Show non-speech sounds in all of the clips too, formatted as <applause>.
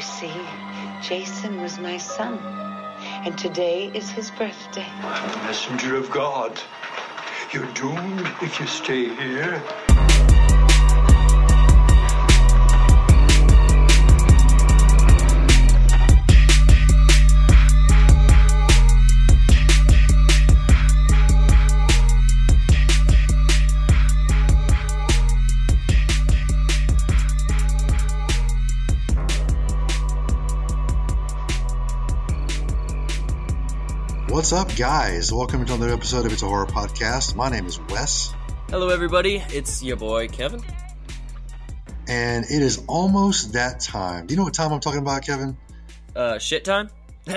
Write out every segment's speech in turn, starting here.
You see, Jason was my son, and today is his birthday. I'm a messenger of God. You're doomed if you stay here. What's up, guys? Welcome to another episode of It's a Horror Podcast. My name is Wes, Hello, everybody. It's your boy Kevin. and it is almost that time. Do you know what time I'm talking about, Kevin? Uh, shit time. <laughs>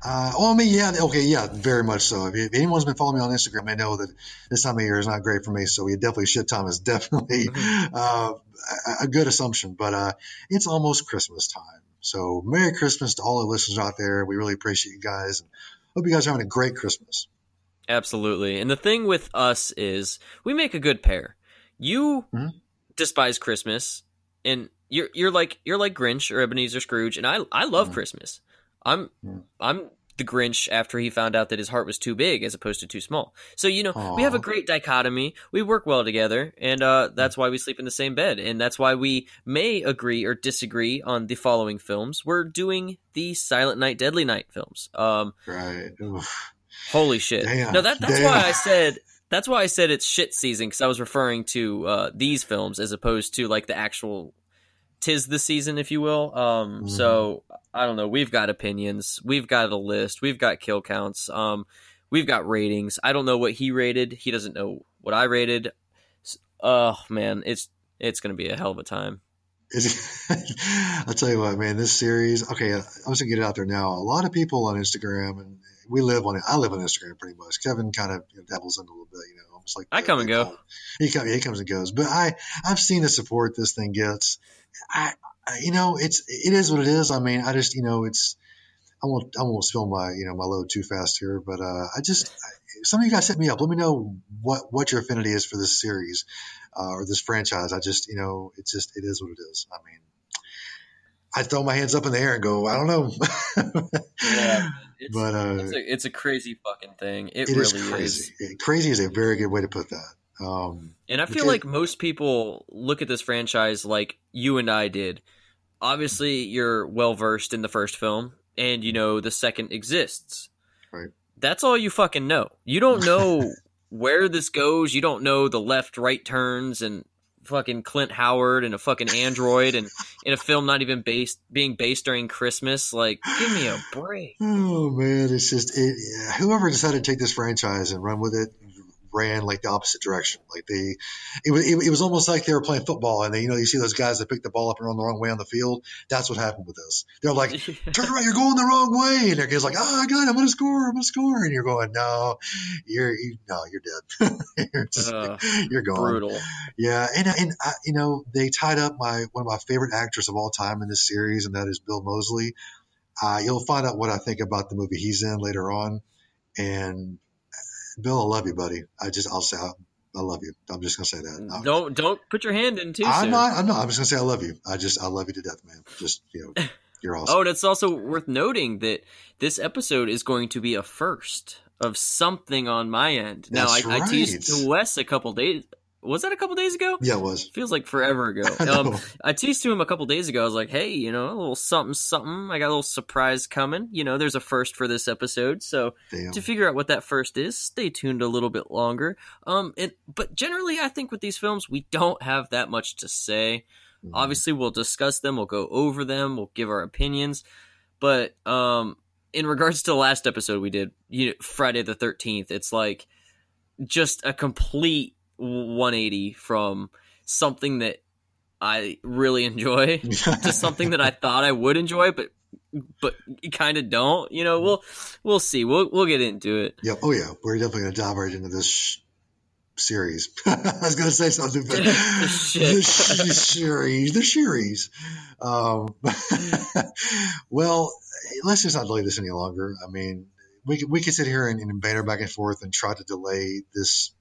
Uh, oh, I mean, yeah, okay, yeah, very much so. If, anyone's been following me on Instagram, they know that this time of year is not great for me. So, we definitely shit time is <laughs> definitely uh, a, a good assumption. But uh, it's almost Christmas time. So, Merry Christmas to all the listeners out there. We really appreciate you guys. Hope you guys are having a great Christmas. Absolutely. And the thing with us is we make a good pair. You Mhm. despise Christmas, and you're you're like you're like Grinch or Ebenezer Scrooge, and I I love Mhm. Christmas. I'm Mhm. I'm the Grinch after he found out that his heart was too big as opposed to too small. So you know we have a great dichotomy. We work well together, and uh, that's why we sleep in the same bed, and that's why we may agree or disagree on the following films. We're doing the Silent Night, Deadly Night films. Um, Right. Oof. Holy shit! Damn, no, that that's damn. why I said that's why I said it's shit season because I was referring to uh, these films as opposed to like the actual tis the season, if you will. Um, Mhm. so I don't know. We've got opinions. We've got a list. We've got kill counts. Um, we've got ratings. I don't know what he rated. He doesn't know what I rated. Oh man, it's it's gonna be a hell of a time. <laughs> I'll tell you what, man, this series, okay, I'm just gonna get it out there now. A lot of people on Instagram, and we live on it. I live on Instagram pretty much. Kevin kind of you know, dabbles in a little bit, you know, almost like I come and go. He comes, he comes and goes. But I, I've seen the support this thing gets. I, you know, it's it is what it is. I mean, I just, you know, it's. I won't, I won't spill my, you know, my load too fast here, but uh, I just, I, some of you guys hit me up. Let me know what what your affinity is for this series uh, or this franchise. I just, you know, it's just, it is what it is. I mean, I throw my hands up in the air and go, I don't know. Yeah, <laughs> it's, but uh, it's, a, it's a crazy fucking thing. It, it is really crazy. It- crazy is a very good way to put that. Um, And I feel like most people look at this franchise like you and I did. Obviously, you're well versed in the first film, and you know the second exists. Right. That's all you fucking know. You don't know <laughs> where this goes. You don't know the left right turns and fucking Clint Howard and a fucking android and <laughs> in a film not even based being based during Christmas. Like, give me a break. <sighs> Oh man, it's just it, whoever decided to take this franchise and run with it ran like the opposite direction. Like they, it was it, it was almost like they were playing football, and they, you know you see those guys that pick the ball up and run the wrong way on the field. That's what happened with this. They're like, <laughs> turn around, you're going the wrong way, and their kid's like, oh, I got it, I'm gonna score, I'm gonna score, and you're going, no, you're you, no, you're dead. <laughs> you're, just, Ugh, you're gone. brutal. Yeah, and and uh, you know they tied up my one of my favorite actors of all time in this series, and that is Bill Moseley. Uh, you'll find out what I think about the movie he's in later on. And uh, Bill, I love you, buddy. I just I'll say I, I love you. I'm just gonna say that. Mm. I'm- Don't don't put your hand in too I'm soon. not. I'm not. I'm just gonna say I love you. I just I love you to death, man. Just you know, <laughs> you're awesome. Oh, and it's also worth noting that this episode is going to be a first of something on my end. Now, That's I, I teased right. to Wes a couple days. Was that a couple days ago? yeah, it was. Feels like forever ago. <laughs> I. Um, I teased to him a couple days ago. I was like, "Hey, you know, a little something, something. I got a little surprise coming. You know, there's a first for this episode. So Damn. to figure out what that first is, stay tuned a little bit longer. Um, and but generally, I think with these films, we don't have that much to say. Mhm. Obviously, we'll discuss them, we'll go over them, we'll give our opinions. But um, in regards to the last episode we did, you know, Friday the Thirteenth, it's like just a complete 180 from something that I really enjoy <laughs> to something that I thought I would enjoy, but but kind of don't. You know, we'll we'll see. We'll we'll get into it. Yep. Oh yeah, we're definitely gonna dive right into this sh- series. <laughs> I was gonna say something, but <laughs> The sh- series, the series. Um, well, let's just not delay this any longer. I mean, we could, we could sit here and, and banter back and forth and try to delay this.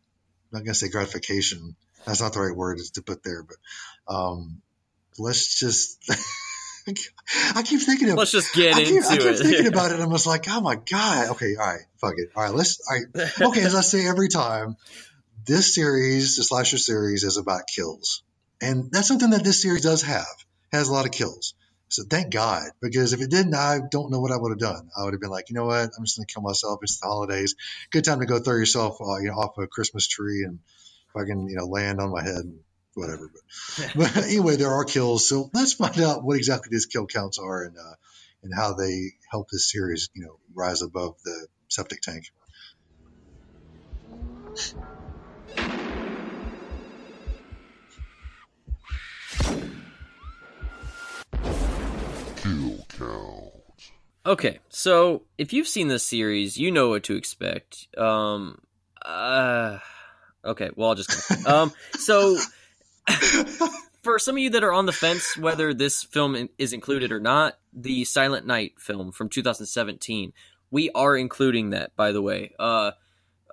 I'm not gonna say gratification. That's not the right word to put there, but um, let's just <laughs> I keep thinking of. Let's just get I keep, into I keep it. thinking <laughs> about it. and I was like, oh my god. Okay, all right, fuck it. All right, let's. All right, okay. As I say every time, this series, the slasher series, is about kills, and that's something that this series does have. Has a lot of kills. So thank God, because if it didn't, I don't know what I would have done. I would have been like, you know what, I'm just gonna kill myself. It's the holidays. Good time to go throw yourself, uh, you know, off a Christmas tree and fucking, you know, land on my head and whatever. But, <laughs> but anyway, there are kills. So let's find out what exactly these kill counts are and uh, and how they help this series, you know, rise above the septic tank. Okay, so if you've seen this series, you know what to expect. Um, uh, okay, well, I'll just <laughs> um. So, for some of you that are on the fence whether this film is included or not, the Silent Night film from 2017, we are including that. By the way, uh,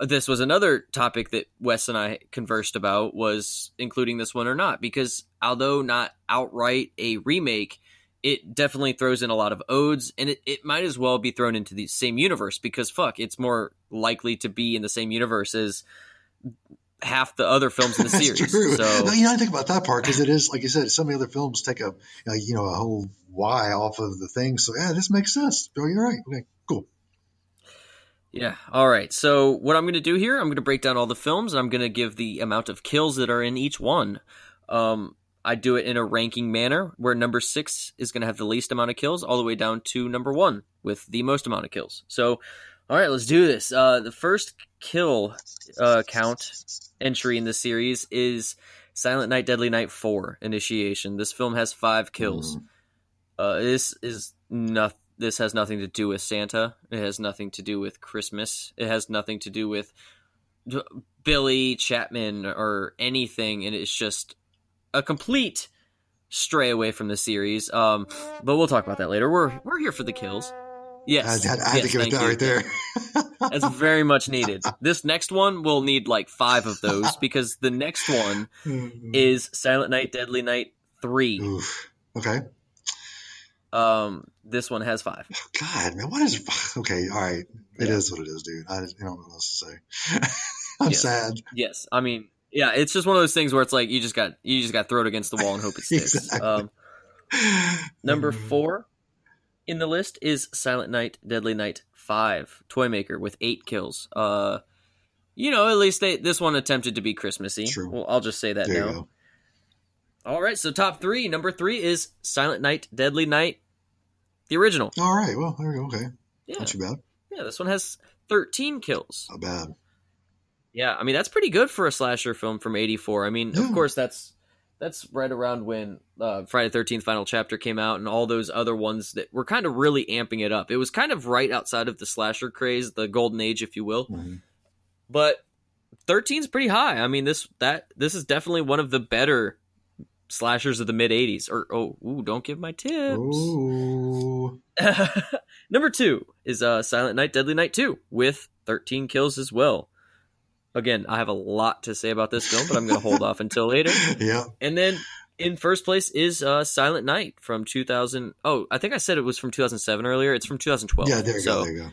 this was another topic that Wes and I conversed about was including this one or not because although not outright a remake it definitely throws in a lot of odes and it, it might as well be thrown into the same universe because fuck it's more likely to be in the same universe as half the other films in the <laughs> series true. so No, you know, I think about that part because it is, like you said, some of the other films take a, you know, a whole Y off of the thing. So yeah, this makes sense. Oh, you're right. Okay, cool. yeah all right so what i'm going to do here i'm going to break down all the films and i'm going to give the amount of kills that are in each one um, i do it in a ranking manner where number six is going to have the least amount of kills all the way down to number one with the most amount of kills so all right let's do this uh, the first kill uh, count entry in the series is silent night deadly night 4 initiation this film has five kills uh, this is not. This has nothing to do with Santa. It has nothing to do with Christmas. It has nothing to do with Billy Chapman or anything. And it's just a complete stray away from the series. Um, but we'll talk about that later. We're we're here for the kills. Yes, I, had- I had yes, to give it that you. right there. <laughs> That's very much needed. This next one will need like five of those <laughs> because the next one is Silent Night, Deadly Night three. Oof. Okay. Um, this one has five. God, man, what is? <sighs> Okay, all right. It is Yeah. what it is, dude. I, I don't know what else to say. <laughs> I'm Yes. sad. Yes, I mean, yeah, it's just one of those things where it's like you just got you just got thrown against the wall and hope it sticks. <laughs> Exactly. um, number four in the list is Silent Night, Deadly Night Five, Toymaker with eight kills. Uh, you know, at least they this one attempted to be Christmassy. True. Well, I'll just say that There you now. go. All right, so top three. Number three is Silent Night, Deadly Night, the original. All right. Well, there we go. Okay. Yeah, Not too bad. yeah, this one has thirteen kills. Not bad. Yeah, I mean that's pretty good for a slasher film from '84. I mean, Yeah. of course that's that's right around when uh, Friday Thirteenth Final Chapter came out, and all those other ones that were kind of really amping it up. It was kind of right outside of the slasher craze, the golden age, if you will. Mhm. But 13's pretty high. I mean this that this is definitely one of the better slashers of the mid '80s. Or oh, ooh, don't give my tips. <laughs> Number two is uh, Silent Night, Deadly Night 2 with 13 kills as well. Again, I have a lot to say about this film, but I'm going to hold off until later. <laughs> Yeah. And then in first place is uh, Silent Night from 2000. Oh, I think I said it was from 2007 earlier. It's from 2012. Yeah. There you so, go. There you go.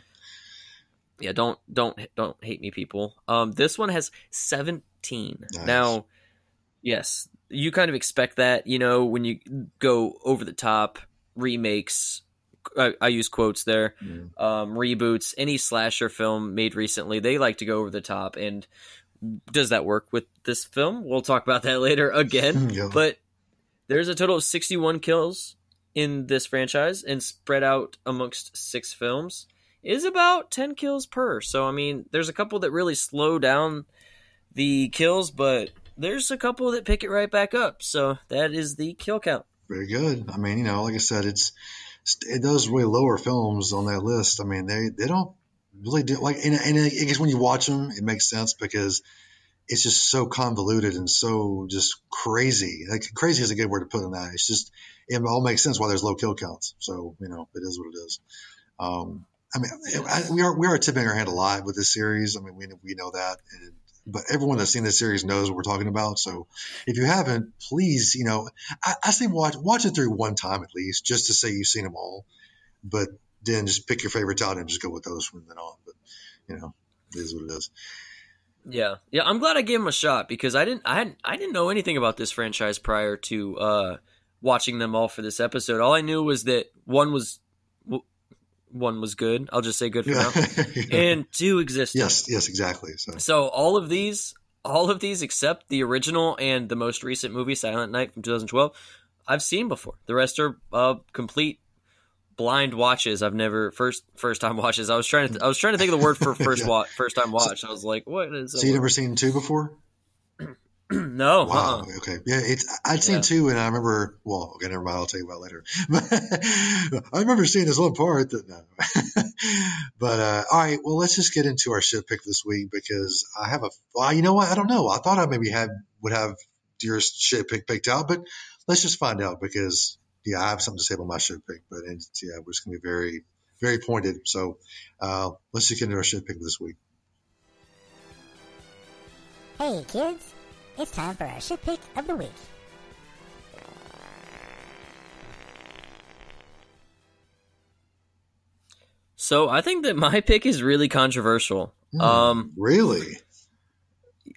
yeah, don't don't don't hate me, people. Um, this one has 17. Nice. Now, yes, you kind of expect that, you know, when you go over the top remakes. I, I use quotes there. Mm. Um, reboots, any slasher film made recently, they like to go over the top. And does that work with this film? We'll talk about that later again. <laughs> Yeah. But there's a total of 61 kills in this franchise, and spread out amongst six films is about 10 kills per. So, I mean, there's a couple that really slow down the kills, but there's a couple that pick it right back up. So, that is the kill count. Very good. I mean, you know, like I said, it's those really lower films on that list. I mean, they they don't really do like, and, and I guess when you watch them, it makes sense because it's just so convoluted and so just crazy. Like crazy is a good word to put on that. It's just it all makes sense why there's low kill counts. So you know, it is what it is. Um, I mean, I, we are we are tipping our hand a lot with this series. I mean, we we know that, and, but everyone that's seen this series knows what we're talking about. So if you haven't, please, you know, I, I say watch watch it through one time at least, just to say you've seen them all. But then just pick your favorites out and just go with those from then on. But you know, it is what it is. Yeah, yeah. I'm glad I gave him a shot because I didn't, I hadn't, I didn't know anything about this franchise prior to uh, watching them all for this episode. All I knew was that one was, one was good. I'll just say good for Yeah. now, <laughs> and two existed. yes, yes, exactly. So So all of these, all of these except the original and the most recent movie, Silent Night from 2012, I've seen before. The rest are uh, complete blind watches. I've never first first time watches. I was trying to I was trying to think of the word for <laughs> first Yeah. wa- first time watch. I was like, what is? so you never seen two before? <clears throat> no. Wow. uh-uh. Okay. Yeah, it's I'd seen Yeah. two, and I remember. Well, okay, never mind. I'll tell you about it later. <laughs> I remember seeing this one part that no. <laughs> but uh, all right, well, let's just get into our ship pick this week because I have a. Well, you know what? I don't know. I thought I maybe had would have your ship pick picked out, but let's just find out because yeah, I have something to say about my ship pick, but it's, yeah, it's going to be very very pointed. So uh, let's just get into our ship pick this week. Hey kids, it's time for our shit pick of the week. So I think that my <laughs> pick is really controversial. Hmm, Um, really?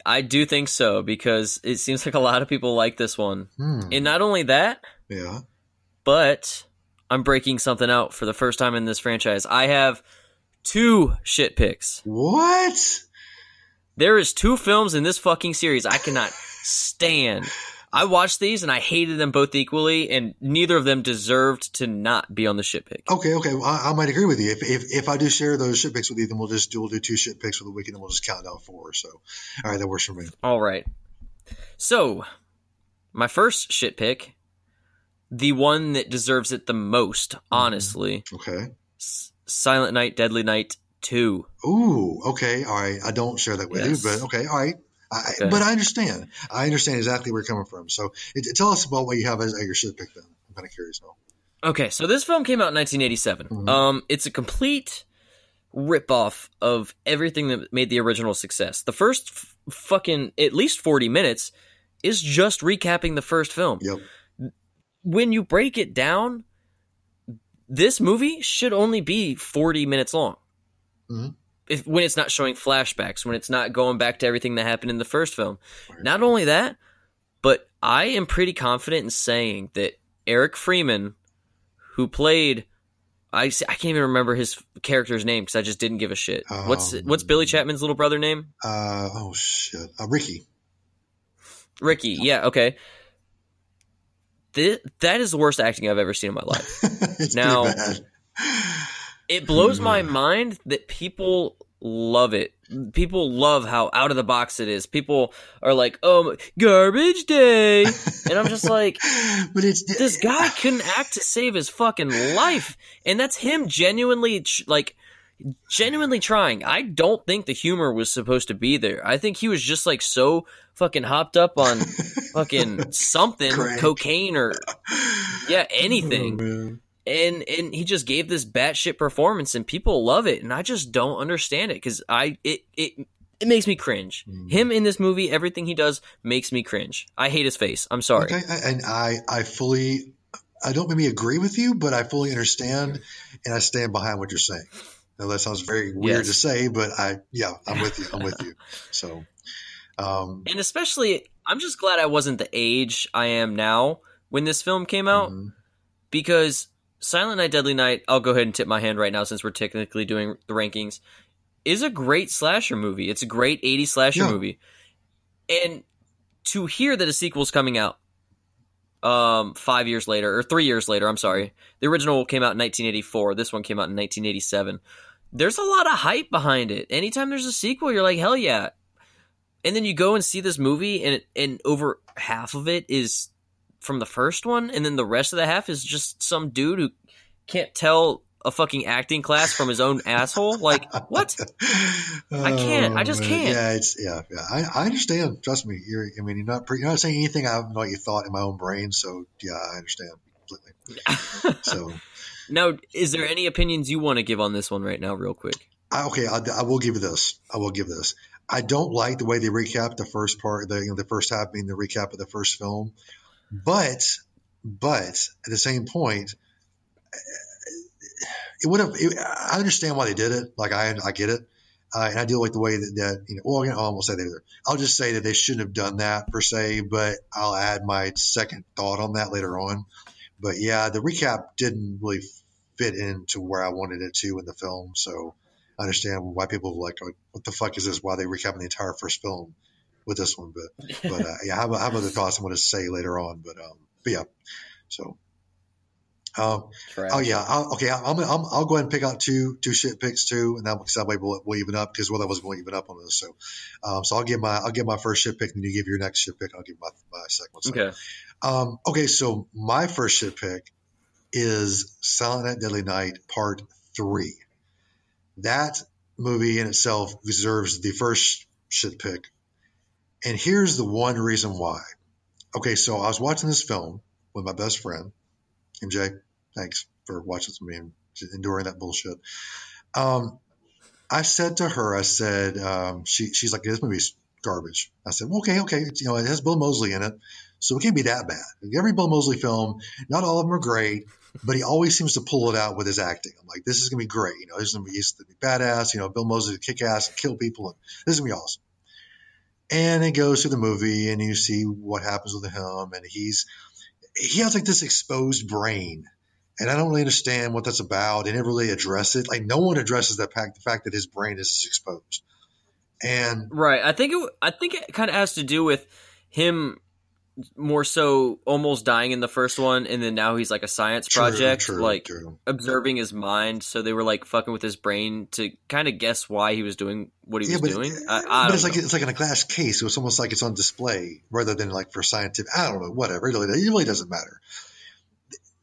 I do think so because it seems like a lot of people like this one, Hmm. and not only that, Yeah. but I'm breaking something out for the first time in this franchise. I have two shit picks. What? There is two films in this fucking series I cannot stand. I watched these and I hated them both equally, and neither of them deserved to not be on the shit pick. Okay, okay. Well, I, I might agree with you. If, if if I do share those shit picks with you, then we'll just do we'll do two shit picks for the week, and then we'll just count down four. So, all right, that works for me. All right. So, my first shit pick, the one that deserves it the most, mm-hmm. honestly, Okay. S- Silent Night, Deadly Night 2. Ooh. Okay. All right. I don't share that with Yes. you, but okay. All right. I, Okay. But I understand. I understand exactly where you're coming from. So, it, tell us about what you have as, as your shit pick. Then I'm kind of curious now. Okay, so this film came out in 1987. Mhm. Um, it's a complete ripoff of everything that made the original success. The first f- fucking at least 40 minutes is just recapping the first film. Yep. When you break it down, this movie should only be 40 minutes long. Mhm. If when it's not showing flashbacks, when it's not going back to everything that happened in the first film. Not only that, but I am pretty confident in saying that Eric Freeman, who played, I, I can't even remember his character's name because I just didn't give a shit. what's Um, what's Billy Chapman's little brother name? Uh. Oh shit. Uh, Ricky. Ricky. Yeah. Okay. Th- that is the worst acting I've ever seen in my life. <laughs> Now-. It blows my hmm. mind that people love it. People love how out of the box it is. People are like, "Oh, garbage day," <laughs> and I'm just like, but it's this guy <laughs> couldn't act to save his fucking life and that's him genuinely like genuinely trying i don't think the humor was supposed to be there i think he was just like so fucking hopped up on <laughs> fucking something Crank. cocaine or yeah Oh, anything man. And and he just gave this batshit performance and people love it and i just don't understand it because i it it it makes me cringe. Mm. Him in this movie, everything he does makes me cringe. I hate his face. I'm sorry. Okay, and I I fully I don't maybe agree with you, but I fully understand and I stand behind what you're saying. Now that sounds very weird Yes. to say, but I yeah, I'm with you. I'm with you. So um and especially i'm just glad i wasn't the age i am now when this film came out mhm. because silent night deadly night i'll go ahead and tip my hand right now since we're technically doing the rankings is a great slasher movie. It's a great 80s slasher Yeah. movie. And to hear that a sequel's coming out um five years later or three years later i'm sorry the original came out in 1984 this one came out in 1987 there's a lot of hype behind it. Anytime there's a sequel you're like hell yeah. And then you go and see this movie and and over half of it is from the first one and then the rest of the half is just some dude who can't tell a fucking acting class from his own asshole like what <laughs> I can't. I oh, just Oh, man. can't. Yeah, it's yeah, yeah. I, I understand. Trust me. You're. I mean, you're not. Pre, you're not saying anything I haven't you thought in my own brain. So yeah, I understand completely. <laughs> So now is there any opinions you want to give on this one right now real quick I, okay, I, I will give you this. I will give this. I don't like the way they recap the first part, the you know the first half being the recap of the first film, but but at the same point, it would have. I understand why they did it. Like I I get it. Uh, and I do like the way that, that you know. Well, I won't say that. I'll just say that they shouldn't have done that per se, but I'll add my second thought on that later on. But yeah, the recap didn't really fit into where I wanted it to in the film, so I understand why people are like, "What the fuck is this?" Why they recapping the entire first film with this one? But but uh, yeah, I have, I have other thoughts I'm going to say later on. But um, but yeah, so um, oh yeah, I'll, okay. I'm, I'm, I'll go ahead and pick out two two shit picks too, and that, that way we'll, we'll even up because well, that was going to even up on this. So, um, so I'll give my I'll give my first shit pick, and you give your next shit pick. I'll give my my second one. So, Okay. um, okay, so my first shit pick is Silent Night, Deadly Night Part Three. That movie in itself deserves the first shit pick, and here's the one reason why. Okay, so I was watching this film with my best friend, MJ. Thanks for watching with me and enduring that bullshit. Um, I said to her, I said, um, she, she's like, this movie's garbage. I said, well, okay, okay. You know, it has Bill Moseley in it, so it can't be that bad. Every Bill Moseley film, not all of them are great, but he always seems to pull it out with his acting. I'm like, this is gonna be great. You know, this is gonna be, he's gonna be badass. You know, Bill Moseley to kick ass and kill people, and this is gonna be awesome. And it goes through the movie, and you see what happens with him, and he's he has like this exposed brain and I don't really understand what that's about. They never really address it. Like no one addresses that fact, the fact that his brain is exposed. And Right. I think it. I think it kind of has to do with him more so almost dying in the first one, and then now he's like a science True, project, true, like true. observing his mind. So they were like fucking with his brain to kind of guess why he was doing what he yeah, was but, doing. I, I but it's like it's like in a glass case, so it's almost like it's on display rather than like for scientific. I don't know, whatever. It really, it really doesn't matter.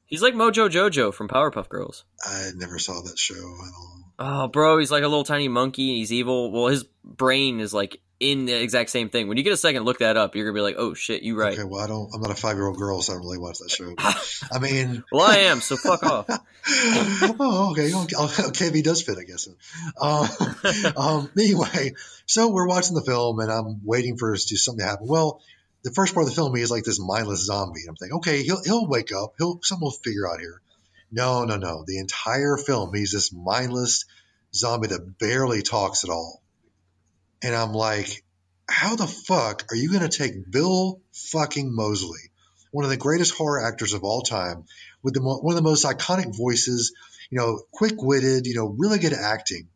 He's like Mojo Jojo from Powerpuff Girls. I never saw that show. I don't. Oh, bro, he's like a little tiny monkey. He's evil. Well, his brain is like in the exact same thing. When you get a second, look that up. You're gonna be like, oh shit, you right. Okay, well, I don't. I'm not a five year old girl, so I don't really watch that show. <laughs> I mean, Well, I am. So fuck off. <laughs> oh, okay. Okay, okay, <laughs> does fit, I guess. Um, um, anyway, so we're watching the film, and I'm waiting for us to something to happen. Well, the first part of the film, he's like this mindless zombie. I'm thinking, okay, he'll he'll wake up. He'll something will figure out here. No, no, no. The entire film, he's this mindless zombie that barely talks at all. And I'm like, how the fuck are you going to take Bill fucking Moseley, one of the greatest horror actors of all time, with the one of the most iconic voices, you know, quick witted, you know, really good acting,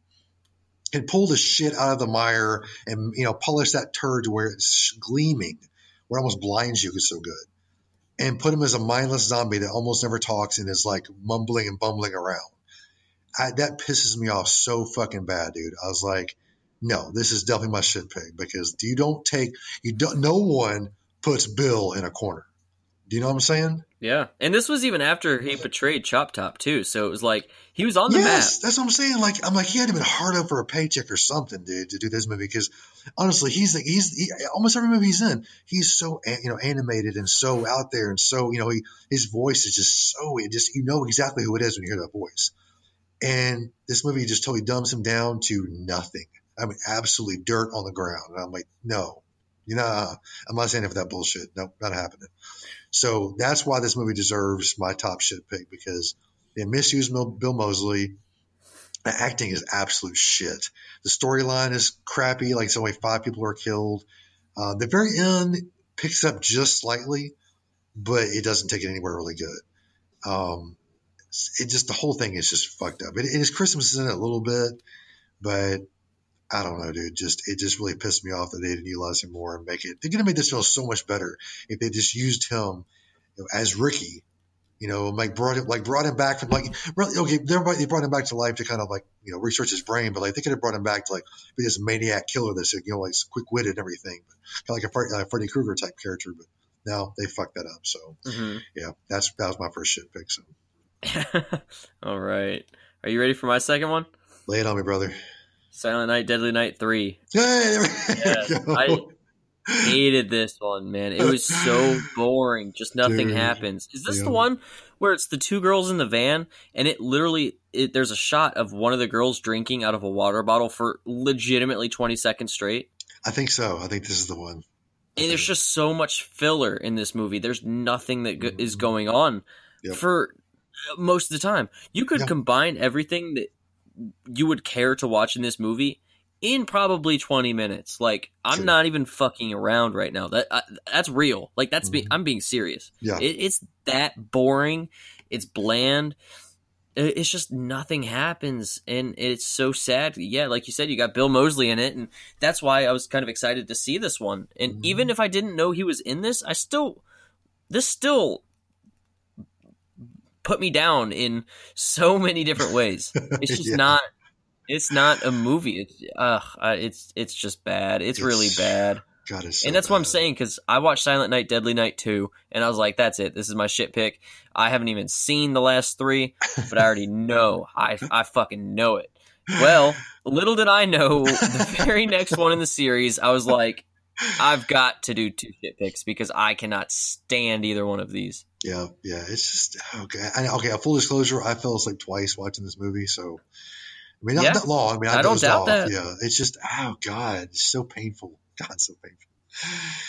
and pull the shit out of the mire and you know polish that turd to where it's gleaming, where it almost blinds you. It's so good, and put him as a mindless zombie that almost never talks and is like mumbling and bumbling around. I, that pisses me off so fucking bad, dude. I was like, no, this is definitely my shit pig because you don't take you don't. No one puts Bill in a corner. Do you know what I'm saying? Yeah, and this was even after he betrayed Chop Top too. So it was like he was on the yes, map. that's what I'm saying. Like I'm like he had to been hard up for a paycheck or something, dude, to do this movie. Because honestly, he's like he's he, almost every movie he's in, he's so you know animated and so out there and so you know he, his voice is just so it just you know exactly who it is when you hear that voice. And this movie just totally dumbs him down to nothing. I mean, absolutely dirt on the ground. And I'm like, no, you know, I'm not saying for that bullshit. No, not happening. So that's why this movie deserves my top shit pick because they misused Bill Moseley. The acting is absolute shit. The storyline is crappy. Like, it's only five people are killed. Uh, the very end picks up just slightly, but it doesn't take it anywhere really good. Um, it just the whole thing is just fucked up. It, it is Christmas in it a little bit, but I don't know, dude. Just it just really pissed me off that they didn't utilize him more and make it. They're gonna make this feel so much better if they just used him you know, as Ricky. You know, like brought him like brought him back from like really, okay, they brought, they brought him back to life to kind of like you know research his brain, but like they could have brought him back to like be this maniac killer that's you know like quick witted and everything, but kind of like a Freddy, uh, Freddy Krueger type character. But now they fucked that up. So Mhm. yeah, that's that was my first shit pick. So <laughs> All right, are you ready for my second one? lay it on me, brother. Silent Night, Deadly Night three. Hey, there we Yes, go. I- Hated this one, man. It was so boring. Just nothing Dude, happens. Is this yeah. the one where it's the two girls in the van and it literally it, there's a shot of one of the girls drinking out of a water bottle for legitimately 20 seconds straight? I think so. I think this is the one. And there's just so much filler in this movie. There's nothing that go- is mm-hmm. going on Yep. for uh, most of the time. You could Yeah. combine everything that you would care to watch in this movie in probably 20 minutes. Like I'm Sure. not even fucking around right now. That I, that's real. Like that's be, Mhm. I'm being serious. Yeah. It, it's that boring. It's bland. It- It's just nothing happens, and it's so sad. Yeah, like you said, you got Bill Moseley in it, and that's why I was kind of excited to see this one. And Mhm. even if I didn't know he was in this, I still this still put me down in so many different ways. It's <laughs> just Yeah. not. It's not a movie. It's uh, it's it's just bad. It's, really bad. God, it's so and that's what I'm saying because I watched Silent Night, Deadly Night 2, and I was like, that's it. This is my shit pick. I haven't even seen the last three, but I already <laughs> know. I, I fucking know it. Well, little did I know, the very next one in the series, I was like, I've got to do two shit picks because I cannot stand either one of these. Yeah, yeah. It's just okay. I, okay, a full disclosure, I fell asleep twice watching this movie, so I mean, not Yeah. that long. I mean, I, I don't doubt off. that. Yeah, it's just oh god, it's so painful. <laughs> God, so painful. <sighs>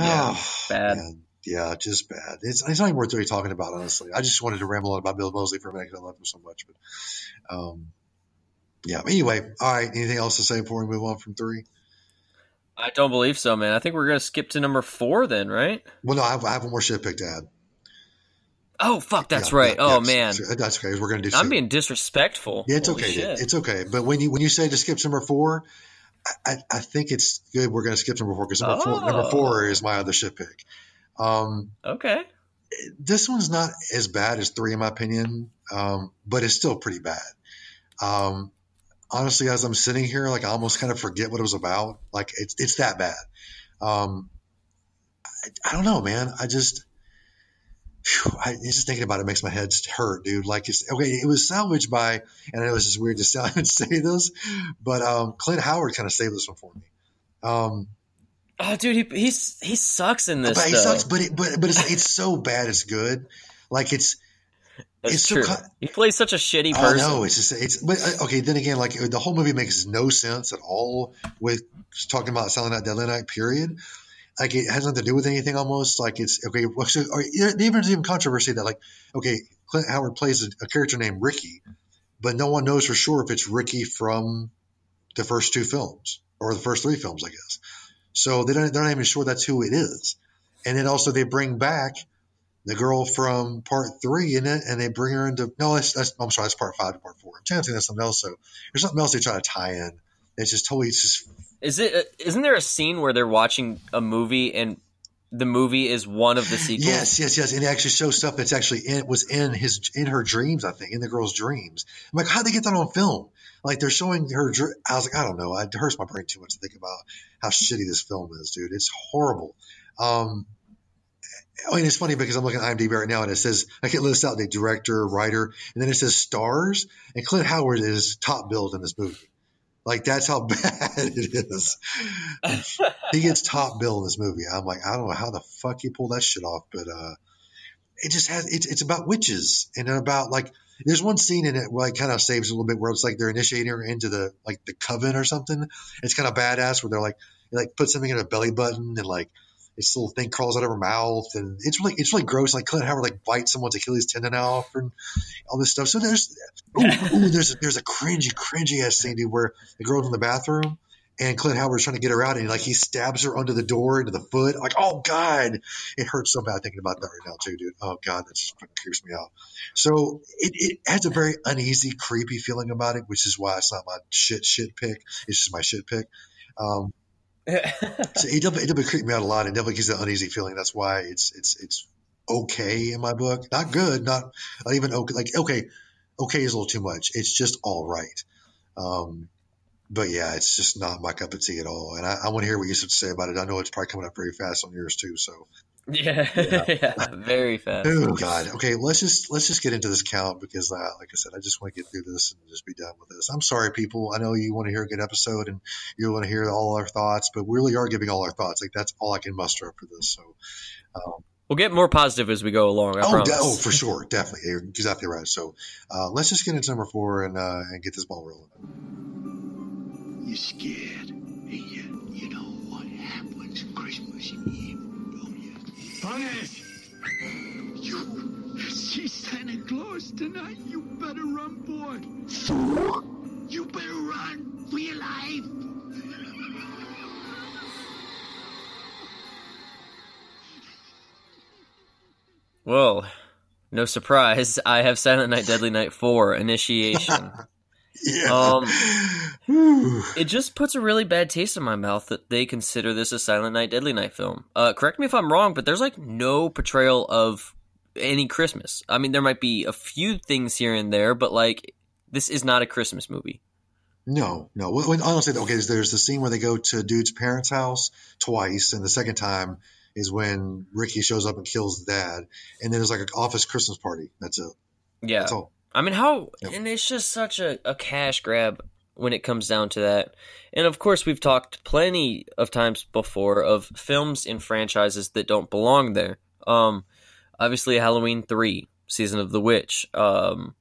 Yeah, oh, bad. man. Yeah, just bad. It's it's not even worth really talking about, honestly. I just wanted to ramble on about Bill Moseley for a minute because I love him so much. But um, yeah. Anyway, all right. Anything else to say before we move on from three? I don't believe so, man. I think we're going to skip to number four then, right? Well, no, I have, I have one more shit pick to add. Oh, fuck, that's Yeah, right. yeah, oh, yes. man. So That's okay. We're gonna do. I'm shit. being disrespectful. Yeah, it's Holy okay. shit. It's okay. But when you when you say to skip number four, I, I, think it's good. We're going to skip number four because number, four, number Oh. four is my other shit pick. Um, Okay. this one's not as bad as three in my opinion, um, but it's still pretty bad. Um, honestly, as I'm sitting here, like I almost kind of forget what it was about. Like it's it's that bad. Um, I, I don't know, man. I just. I, just thinking about it makes my head hurt, dude. Like it's okay. It was salvaged by, and I know it's just weird to <laughs> sound say this, but um, Clint Howard kind of saved this one for me. Um, Oh, dude, he he's he sucks in this. but he though. sucks. But it, but but it's, it's so bad, it's good. Like it's That's it's so true. cut- he plays such a shitty person. I know it's just it's but uh, okay. Then again, like the whole movie makes no sense at all with talking about Silent Night Deadly Night. Period. Like it has nothing to do with anything. Almost like it's okay. So, or, even there's even controversy that like okay, Clint Howard plays a, a character named Ricky, but no one knows for sure if it's Ricky from the first two films or the first three films, I guess. So they don't they're not even sure that's who it is. And then also they bring back the girl from part three in it, and they bring her into no, that's, that's I'm sorry, that's part five to part four. I'm trying to think that's something else. So there's something else they try to tie in. It's just totally it's just Is it? uh, Isn't there a scene where they're watching a movie and the movie is one of the sequels? yes, yes, yes. And it actually shows stuff that's actually in was in his in her dreams. I think in the girl's dreams. I'm like, how'd they get that on film? Like they're showing her. I was like, I don't know. It hurts my brain too much to think about how shitty this film is, dude. It's horrible. Um, I mean, it's funny because I'm looking at IMDb right now and it says I can list out the director, writer, and then it says stars, and Clint Howard is top billed in this movie. Like that's how <laughs> bad it is. he gets top bill in this movie. I'm like, I don't know how the fuck he pulled that shit off, but uh, it just has. It's it's about witches and about like. There's one scene in it where it kind of saves a little bit where it's like they're initiating her into the like the coven or something. It's kind of badass where they're like like put something in her belly button and like this little thing crawls out of her mouth and it's really it's really gross. Like Clint Howard like bites someone's Achilles tendon off and all this stuff. So there's ooh, ooh <laughs> there's there's a cringy cringy ass scene dude where the girl's in the bathroom and Clint Howard's trying to get her out and like he stabs her under the door into the foot. Like oh god, it hurts so bad thinking about that right now too, dude. Oh god, that just fucking creeps me out. So it, it has a very uneasy, creepy feeling about it, which is why it's not my shit shit pick. It's just my shit pick. Um, so <laughs> it definitely, it definitely creeped me out a lot. It definitely gives an uneasy feeling. That's why it's it's it's okay in my book. Not good, not not even okay. Like okay, okay is a little too much. It's just all right. Um, but yeah, it's just not my cup of tea at all. And I, I want to hear what you have to say about it. I know it's probably coming up very fast on yours too. So <laughs> yeah, yeah, very fast. Oh God. Okay, let's just let's just get into this count because, uh, like I said, I just want to get through this and just be done with this. I'm sorry, people. I know you want to hear a good episode and you want to hear all our thoughts, but we really are giving all our thoughts. Like that's all I can muster up for this. So, um, We'll get more positive as we go along. I oh, de- oh, for <laughs> sure, definitely, you're exactly right. So, uh, let's just get into number four and uh, and get this ball rolling. You're scared, And you? You know what happens Christmas Eve, don't you? Punish! You see Santa Claus tonight? You better run, boy. You better run for your life. Well, no surprise. I have Silent Night, Deadly Night 4 Initiation. <laughs> Yeah. Um, <sighs> it just puts a really bad taste in my mouth that they consider this a Silent Night, Deadly Night film. Uh, correct me if I'm wrong, but there's like no portrayal of any Christmas. I mean, there might be a few things here and there, but like, this is not a Christmas movie. No, no. When, when, honestly, okay, there's, there's the scene where they go to dude's parents' house twice, and the second time is when Ricky shows up and kills dad, and then there's like an office Christmas party. That's it. Yeah. That's all. I mean, how, and it's just such a, a cash grab when it comes down to that. And of course, we've talked plenty of times before of films and franchises that don't belong there. Um, obviously, Halloween 3, Season of the Witch, um,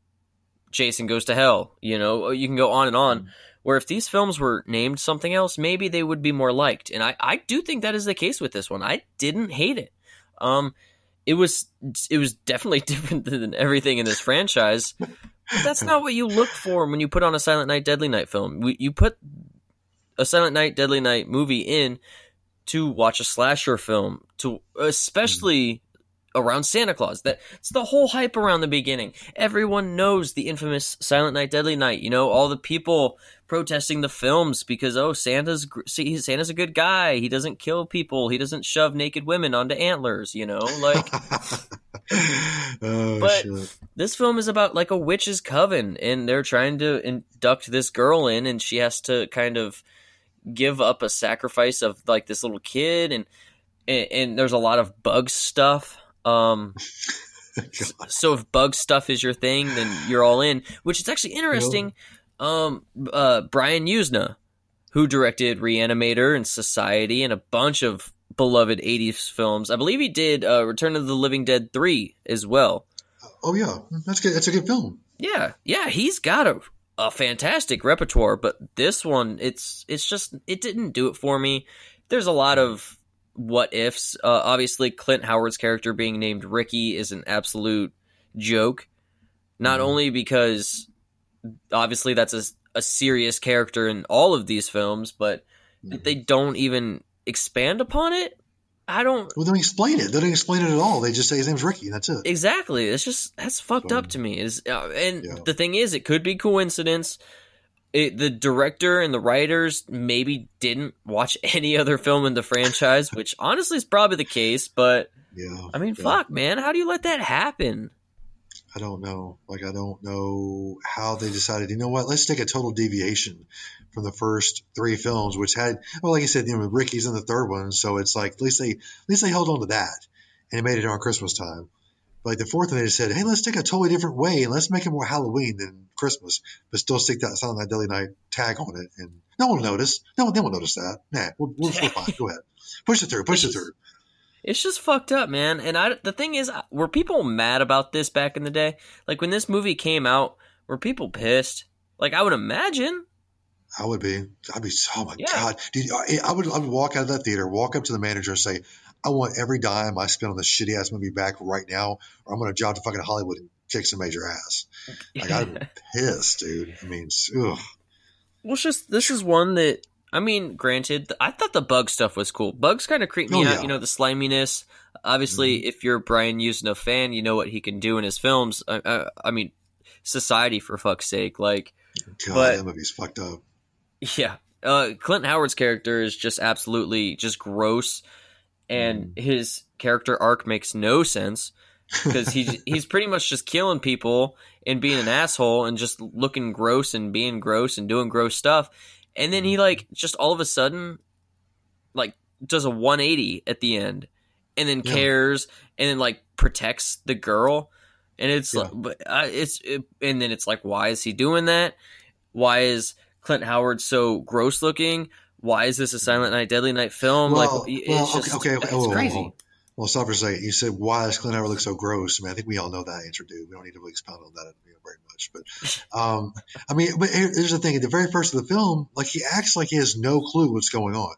Jason Goes to Hell, you know, you can go on and on. Where if these films were named something else, maybe they would be more liked. And I, I do think that is the case with this one. I didn't hate it. Um, it was it was definitely <laughs> different than everything in this franchise. That's not what you look for when you put on a Silent Night, Deadly Night film. You put a Silent Night, Deadly Night movie in to watch a slasher film, to especially around Santa Claus. That it's the whole hype around the beginning. Everyone knows the infamous Silent Night, Deadly Night. You know, all the people protesting the films because oh, Santa's see, Santa's a good guy. He doesn't kill people. He doesn't shove naked women onto antlers. You know, like. <laughs> oh But- shit. this film is about like a witch's coven and they're trying to induct this girl in and she has to kind of give up a sacrifice of like this little kid and and, and there's a lot of bug stuff um <laughs> so if bug stuff is your thing then you're all in which is actually interesting um uh brian yuzna who directed reanimator and society and a bunch of beloved 80s films i believe he did uh return of the living dead 3 as well Oh yeah, that's good. That's a good film. yeah, yeah, he's got a a fantastic repertoire, but this one, it's it's just it didn't do it for me. There's a lot of what ifs. Uh, obviously, Clint Howard's character being named Ricky is an absolute joke. Not Mhm. only because obviously that's a, a serious character in all of these films, but that they don't even expand upon it. I don't Well, they don't explain it. They don't explain it at all. They just say his name's Ricky, and that's it. Exactly. It's just that's fucked up Um, to me. Is uh, and yeah. the thing is, it could be coincidence. It, the director and the writers maybe didn't watch <laughs> any other film in the franchise, which honestly is probably the case. But Yeah. I mean, yeah. fuck, man, how do you let that happen? I don't know. Like, I don't know how they decided. You know what? Let's take a total deviation from the first three films, which had, well, like I said, you know, Ricky's in the third one, so it's like at least they at least they held on to that and it made it on Christmas time. But like the fourth one, they just said, hey, let's take a totally different way and let's make it more Halloween than Christmas, but still stick that Silent Night Deadly Night tag on it, and no one will notice. No one, they won't notice that. Nah, we're, we're, we're fine. <laughs> Go ahead, push it through, push it through. It's just fucked up, man. And I, the thing is, were people mad about this back in the day? Like when this movie came out, were people pissed? Like I would imagine. I would be. I'd be. Oh my Yeah. god, dude! I, I would. I would walk out of that theater, walk up to the manager, and say, "I want every dime I spent on this shitty ass movie back right now, or I'm going to job to fucking Hollywood and kick some major ass." Like I'd be <laughs> pissed, dude. I mean, ugh. Well, it's just this is one that I mean, granted, I thought the bug stuff was cool. Bugs kind of creep me Oh, out, yeah. Mm-hmm. you know, the sliminess. Obviously, if you're Brian Yuzna fan, you know what he can do in his films. I, I, I mean, Society for fuck's sake, like, God, But- that movie's fucked up. <laughs> yeah. Uh, Clint Howard's character is just absolutely just gross, and Mm. his character arc makes no sense because he's <laughs> he's pretty much just killing people and being an asshole and just looking gross and being gross and doing gross stuff. And then he like just all of a sudden like does a 180 at the end and then Yeah. cares and then like protects the girl and it's Yeah. like but uh, it's it, and then it's like why is he doing that? Why is Clint Howard so gross looking? Why is this a Silent Night Deadly Night film? Well, like it's well, just okay, okay, it's oh, crazy. oh, oh. Well, stop for a second. You said, why does Clint Howard look so gross? I mean, I think we all know that answer, dude. We don't need to really expound on that you know, very much. But, um, I mean, but here's the thing. At the very first of the film, like, he acts like he has no clue what's going on.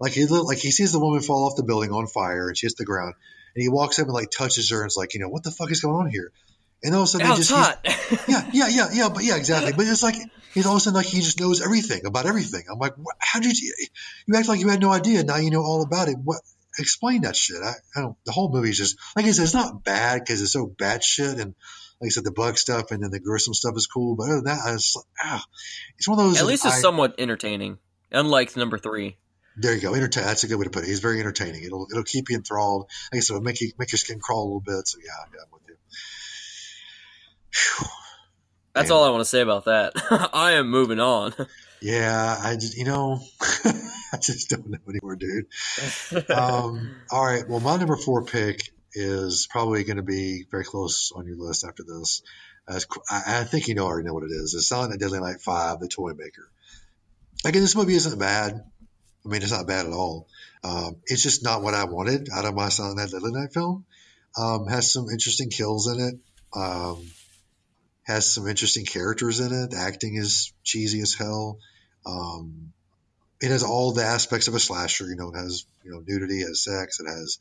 Like he like he sees the woman fall off the building on fire and she hits the ground, and he walks up and like touches her and is like, you know, what the fuck is going on here? And all of a sudden, Ow, he just hot. <laughs> yeah, yeah, yeah, yeah, but yeah, exactly. But it's like he's all of a sudden like he just knows everything about everything. I'm like, how did you? You act like you had no idea. Now you know all about it. What? Explain that shit. I, I don't. The whole movie is just like I said. It's not bad because it's so bad shit, and like I said, the bug stuff and then the gruesome stuff is cool. But other than that, it's like, ah, it's one of those. At least it's I- somewhat entertaining, unlike number three. There you go. Entertain. That's a good way to put it. He's very entertaining. It'll it'll keep you enthralled. Like I said, it'll make you make your skin crawl a little bit. So yeah, yeah, I'm with you. Phew. That's all I want to say about that. <laughs> I am moving on. <laughs> Yeah, I just you know, <laughs> I just don't know anymore, dude. <laughs> Um, all right. Well, my number four pick is probably going to be very close on your list after this. As I, I think you know already know what it is. It's Silent Night, Deadly Night Five, The Toy Maker. Again, this movie isn't bad. I mean, it's not bad at all. Um, it's just not what I wanted out of my Silent Night, Deadly Night film. Um, has some interesting kills in it. Um, has some interesting characters in it. The acting is cheesy as hell. Um, it has all the aspects of a slasher. You know, it has you know nudity, it has sex, it has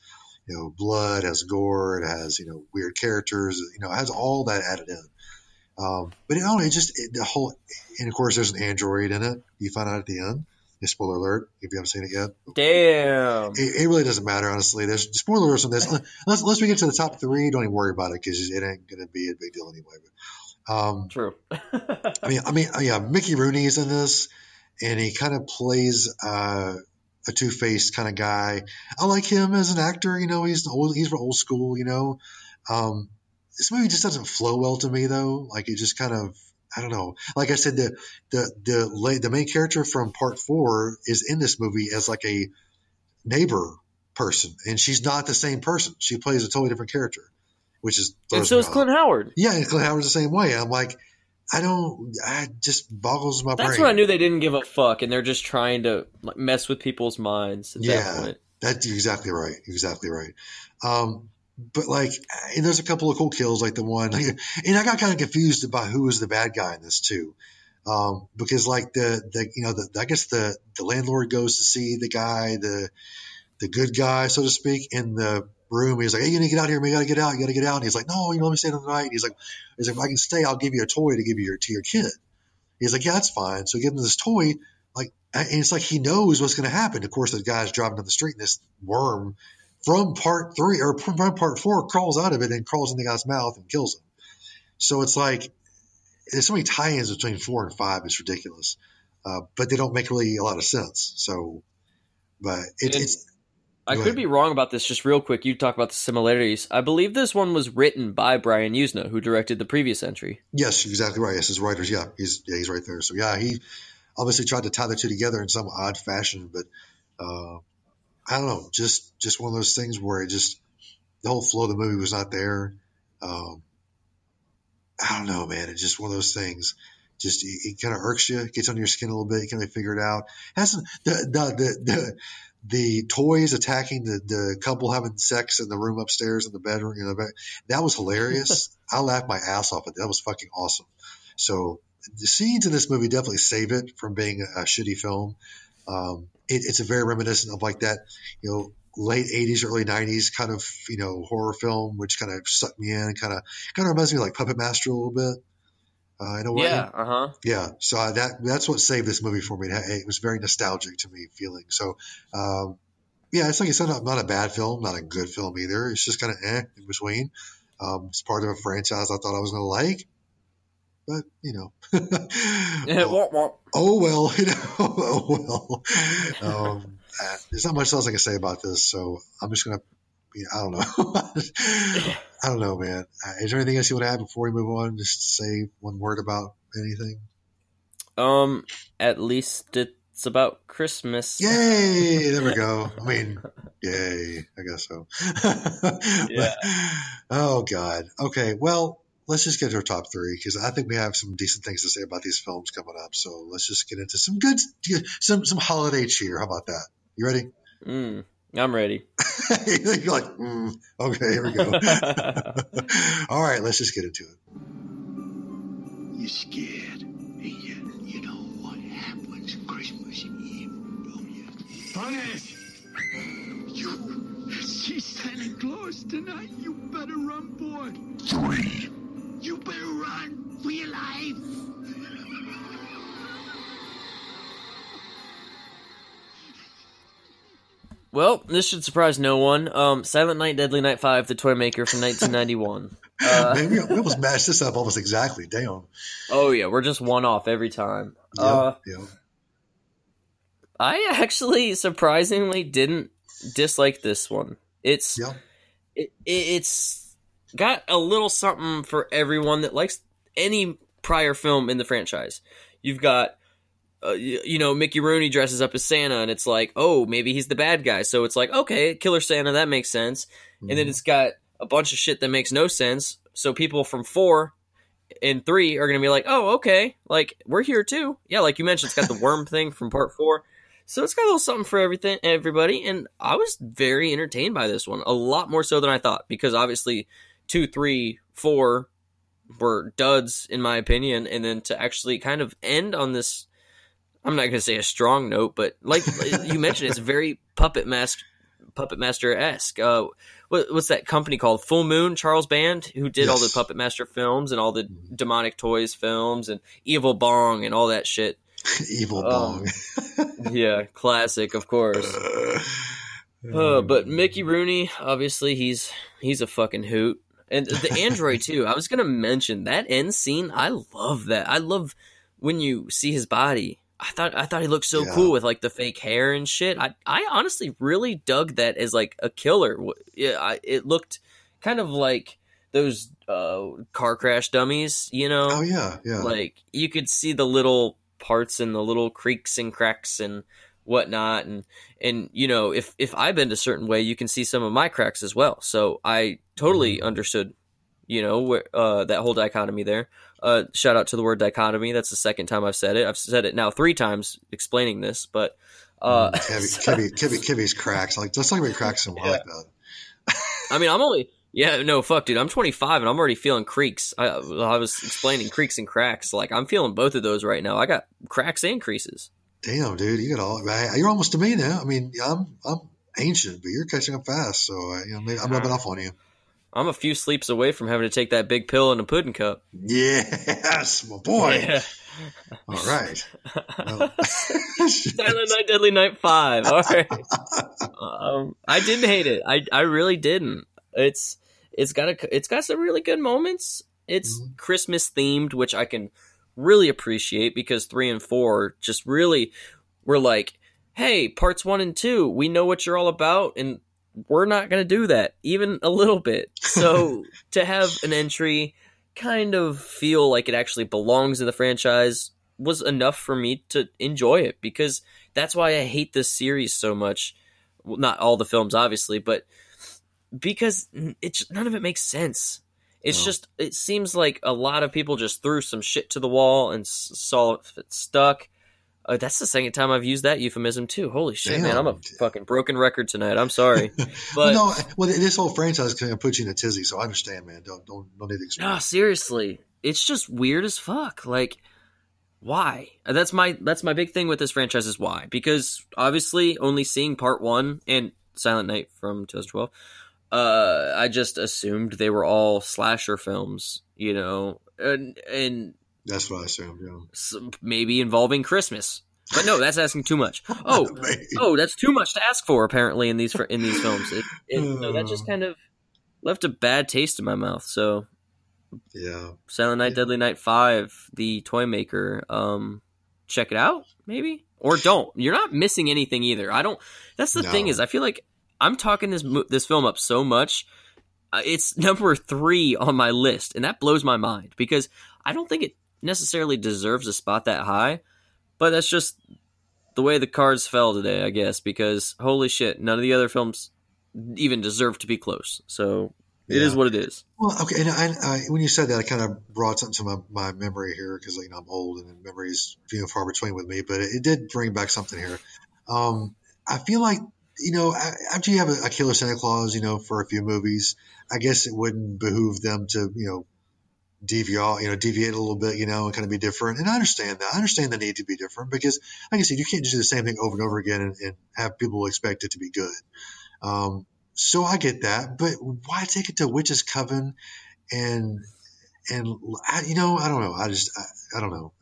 you know blood, it has gore, it has you know weird characters. You know, it has all that added in. Um, but it only just it, the whole, and of course, there's an android in it. You find out at the end. Spoiler alert! If you haven't seen it yet, Damn. it, it really doesn't matter, honestly. There's spoiler alerts on this. Unless, unless we get to the top three, don't even worry about it because it ain't going to be a big deal anyway. But, um, True. <laughs> I mean, I mean, yeah, Mickey Rooney is in this, and he kind of plays uh, a two-faced kind of guy. I like him as an actor. You know, he's old, he's old school. You know, um, this movie just doesn't flow well to me though. Like it just kind of, I don't know. Like I said, the the the the main character from Part Four is in this movie as like a neighbor person, and she's not the same person. She plays a totally different character, which is and so is. Clint Howard. Yeah, and Clint Howard's the same way. I'm like, I don't. I just boggles my That's brain. That's when I knew they didn't give a fuck, and they're just trying to mess with people's minds Yeah. that. That's exactly right. Exactly right. Um, but like, and there's a couple of cool kills, like the one, and I got kind of confused about who was the bad guy in this too, um, because like the the you know the I guess the the landlord goes to see the guy, the the good guy, so to speak, and the room. He's like, "Hey, you need to get out here. You gotta get out. You gotta get out." And he's like, "No, you know, let me stay the night." And he's like, "He's like, if I can stay, I'll give you a toy to give you your, to your kid." He's like, "Yeah, that's fine." So give him this toy, like, and it's like he knows what's going to happen. Of course, the guy's driving down the street, and this worm from part three or from part four crawls out of it and crawls in the guy's mouth and kills him. So it's like there's so many tie-ins between four and five. It's ridiculous, uh, but they don't make really a lot of sense. So, but it, it's I could be wrong about this. Just real quick, you talk about the similarities. I believe this one was written by Brian Yuzna, who directed the previous entry. Yes, exactly right. Yes, his writers. Yeah, he's yeah, he's right there. So yeah, he obviously tried to tie the two together in some odd fashion, but uh, I don't know, just just one of those things where it just the whole flow of the movie was not there. Um, I don't know, man. It's just one of those things. Just it, it kind of irks you, gets under your skin a little bit. You can't really figure it out. Has some, the, the the the the toys attacking the the couple having sex in the room upstairs in the bedroom. You know, that- was hilarious. <laughs> I laughed my ass off at that. That was fucking awesome. So the scenes in this movie definitely save it from being a, a shitty film. Um, it, it's a very reminiscent of like that, you know, late '80s, early '90s kind of you know horror film, which kind of sucked me in. Kind of kind of reminds me of like Puppet Master a little bit. Uh, in a way, Yeah, uh huh. yeah. So I, that that's what saved this movie for me. It, it was very nostalgic to me, feeling so. Um, yeah, it's like it's not, not a bad film, not a good film either. It's just kind of eh in between. Um, it's part of a franchise I thought I was going to like, but you know, <laughs> oh, Womp womp. oh well, <laughs> you know, oh well. Um, uh, there's not much else I can say about this, so I'm just gonna. Yeah, I don't know. <laughs> I don't know, man. Uh, is there anything else you want to add before we move on? Just say one word about anything. Um, at least it's about Christmas. Yay! <laughs> There we go. I mean, yay! I guess so. <laughs> Yeah. oh God. Okay. Well, let's just get to our top three because I think we have some decent things to say about these films coming up. So let's just get into some good, some some holiday cheer. How about that? You ready? Mm, I'm ready. <laughs> You're like, mm, okay, here we go. <laughs> All right, let's just get into it. You're scared, ain't you? You know what happens Christmas Eve, don't you? Punish! You see Santa Claus tonight? You better run, boy. Three. You better run for your life. Well, this should surprise no one. Um, Silent Night, Deadly Night Five, the toy maker from <laughs> 1991. Uh, Man, we, we almost matched this up almost exactly. Damn. oh yeah, we're just one off every time. Yeah, Uh, yeah. I actually surprisingly didn't dislike this one. It's Yeah. it, it's got a little something for everyone that likes any prior film in the franchise. You've got uh, you, know Mickey Rooney dresses up as Santa and it's like, "Oh, maybe he's the bad guy." So it's like, "Okay, Killer Santa, that makes sense." And then Mhm. it's got a bunch of shit that makes no sense. So people from 4 and 3 are going to be like, "Oh, okay. Like we're here too." Yeah, like you mentioned it's got the <laughs> worm thing from part 4. So it's got a little something for everything, everybody, and I was very entertained by this one, a lot more so than I thought, because obviously two, three, four were duds in my opinion, and then to actually kind of end on this, I'm not going to say a strong note, but like <laughs> you mentioned, it's very puppet mask, puppet master esque. Uh, what, what's that company called? Full Moon Charles Band, who did all the Puppet Master films and all the Mhm. demonic toys films and Evil Bong and all that shit. <laughs> Evil Um, bong. <laughs> Yeah, classic, of course. Uh, but Mickey Rooney, obviously, he's he's a fucking hoot, and the android too. I was gonna mention that end scene. I love that. I love when you see his body. I thought I thought he looked so Yeah. cool with like the fake hair and shit. I I honestly really dug that as like a killer. Yeah, I, it looked kind of like those uh, car crash dummies, you know oh yeah, yeah. like you could see the little parts and the little creaks and cracks and whatnot and and you know if if i bend a certain way you can see some of my cracks as well so i totally Mm-hmm. understood you know where uh that whole dichotomy there uh shout out to the word dichotomy that's the second time i've said it i've said it now three times explaining this but uh <laughs> Kevy, Kevy, Kevy, Kevy's cracks. Like let's talk about cracks and more like that. I mean, I'm only yeah, no, fuck, dude. I'm 25 and I'm already feeling creaks. I, I was explaining creaks and cracks. Like I'm feeling both of those right now. I got cracks and creases. Damn, dude, you got all. You're almost to me now. I mean, I'm I'm ancient, but you're catching up fast. So uh, you know, maybe I'm rubbing off on you. I'm a few sleeps away from having to take that big pill in a pudding cup. Yes, my boy. Yeah. All right. Well, <laughs> <laughs> Silent Night, Deadly Night Five. All right. um, I didn't hate it. I I really didn't. It's it's got a it's got some really good moments. It's Mhm. Christmas themed, which I can really appreciate because three and four just really were like, hey, parts one and two, we know what you're all about, and we're not gonna do that even a little bit. So <laughs> to have an entry kind of feel like it actually belongs in the franchise was enough for me to enjoy it because that's why I hate this series so much. Well, not all the films, obviously, but because it's none of it makes sense. It's No. just it seems like a lot of people just threw some shit to the wall and s- saw if it stuck. Uh, that's the second time I've used that euphemism too. Holy shit, man! I'm a fucking broken record tonight. I'm sorry, <laughs> but no, well, this whole franchise kind of puts you in a tizzy, so I understand, man. Don't don't don't need to explain. No, seriously, it's just weird as fuck. Like, why? That's my that's my big thing with this franchise is why. Because obviously, only seeing part one and Silent Night from 2012, uh, I just assumed they were all slasher films, you know, and and That's what I assumed. Yeah. s- maybe involving Christmas. But no, that's asking too much. <laughs> Oh, oh, that's too much to ask for apparently in these in these films. It, it, no, that just <sighs> kind of left a bad taste in my mouth. So yeah. Silent Night, Yeah. Deadly Night Five, the toy maker. Um, check it out, maybe or don't. You're not missing anything either. I don't. That's the thing is, I feel like I'm talking this this film up so much. Uh, it's <laughs> number three on my list, and that blows my mind because I don't think it necessarily deserves a spot that high. But that's just the way the cards fell today, I guess. Because holy shit, none of the other films even deserve to be close. So it is Yeah. what it is. Well, okay, and I, I, when you said that, I kind of brought something to my, my memory here because you know I'm old and memories few and far between with me, but it, it did bring back something here. Um, I feel like you know after you have a, a killer Santa Claus, you know, for a few movies, I guess it wouldn't behoove them to you know deviate, you know, deviate a little bit, you know, and kind of be different. And I understand that. I understand the need to be different because, like I said, you can't just do the same thing over and over again and, and have people expect it to be good. Um, so I get that, but why take it to witches coven and and I, you know I don't know I just I, I don't know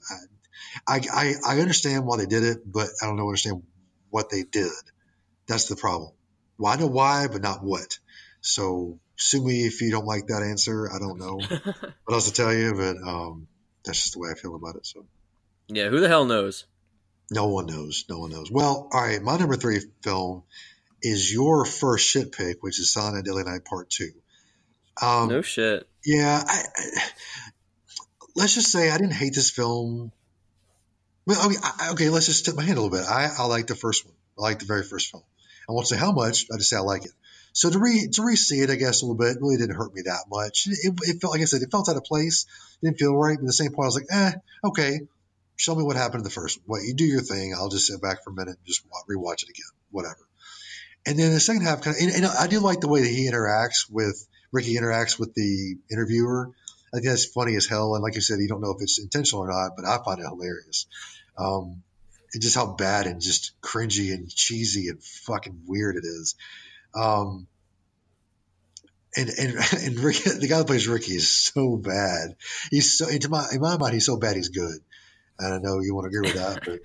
I, I I understand why they did it, but I don't know understand what they did. That's the problem. Well, I know why, but not what. So sue me if you don't like that answer. I don't know <laughs> what else to tell you, but um, that's just the way I feel about it. So Yeah, who the hell knows? no one knows. No one knows. Well, all right. My number three film is your first shit pick, which is Silent Night Deadly Night Part Two. Um, no shit. Yeah, I, I, let's just say I didn't hate this film. Well, I mean, I, okay, let's just tip my hand a little bit. I, I like the first one. I like the very first film. I won't say how much. I just say I like it. So to re to re-see it, I guess a little bit really didn't hurt me that much. It, it felt like I said, it felt out of place. Didn't feel right. But at the same point, I was like, eh, okay. Show me what happened in the first. What you do your thing. I'll just sit back for a minute and just wa- rewatch it again. Whatever. And then the second half, kind of, and, and I do like the way that he interacts with Ricky interacts with the interviewer. I think that's funny as hell. And like you said, you don't know if it's intentional or not, but I find it hilarious. Um, just how bad and just cringy and cheesy and fucking weird it is. Um, and and <laughs> and Ricky, the guy that plays Ricky is so bad. He's so into my in my mind, he's so bad he's good. I know you want to agree with that, but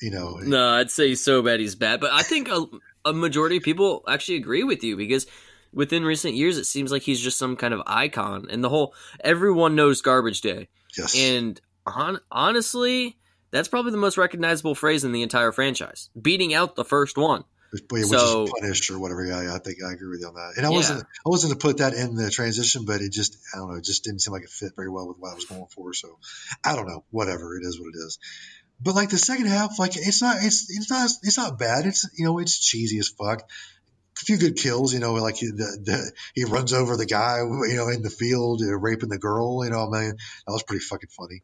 you know, <laughs> No, I'd say he's so bad he's bad, but I think a, a majority of people actually agree with you because within recent years it seems like he's just some kind of icon and the whole everyone knows garbage day. yes, And hon- honestly, that's probably the most recognizable phrase in the entire franchise, beating out the first one. Which, so- is punished or whatever. Yeah, yeah, I think I agree with you on that. And I Yeah. wasn't I wasn't to put that in the transition, but it just I don't know, it just didn't seem like it fit very well with what I was going for. So I don't know, whatever it is, what it is. But like the second half, like it's not it's it's not it's not bad. It's you know it's cheesy as fuck. A few good kills, you know, like he, the, the he runs over the guy, you know, in the field, uh, raping the girl. You know, man, that was pretty fucking funny.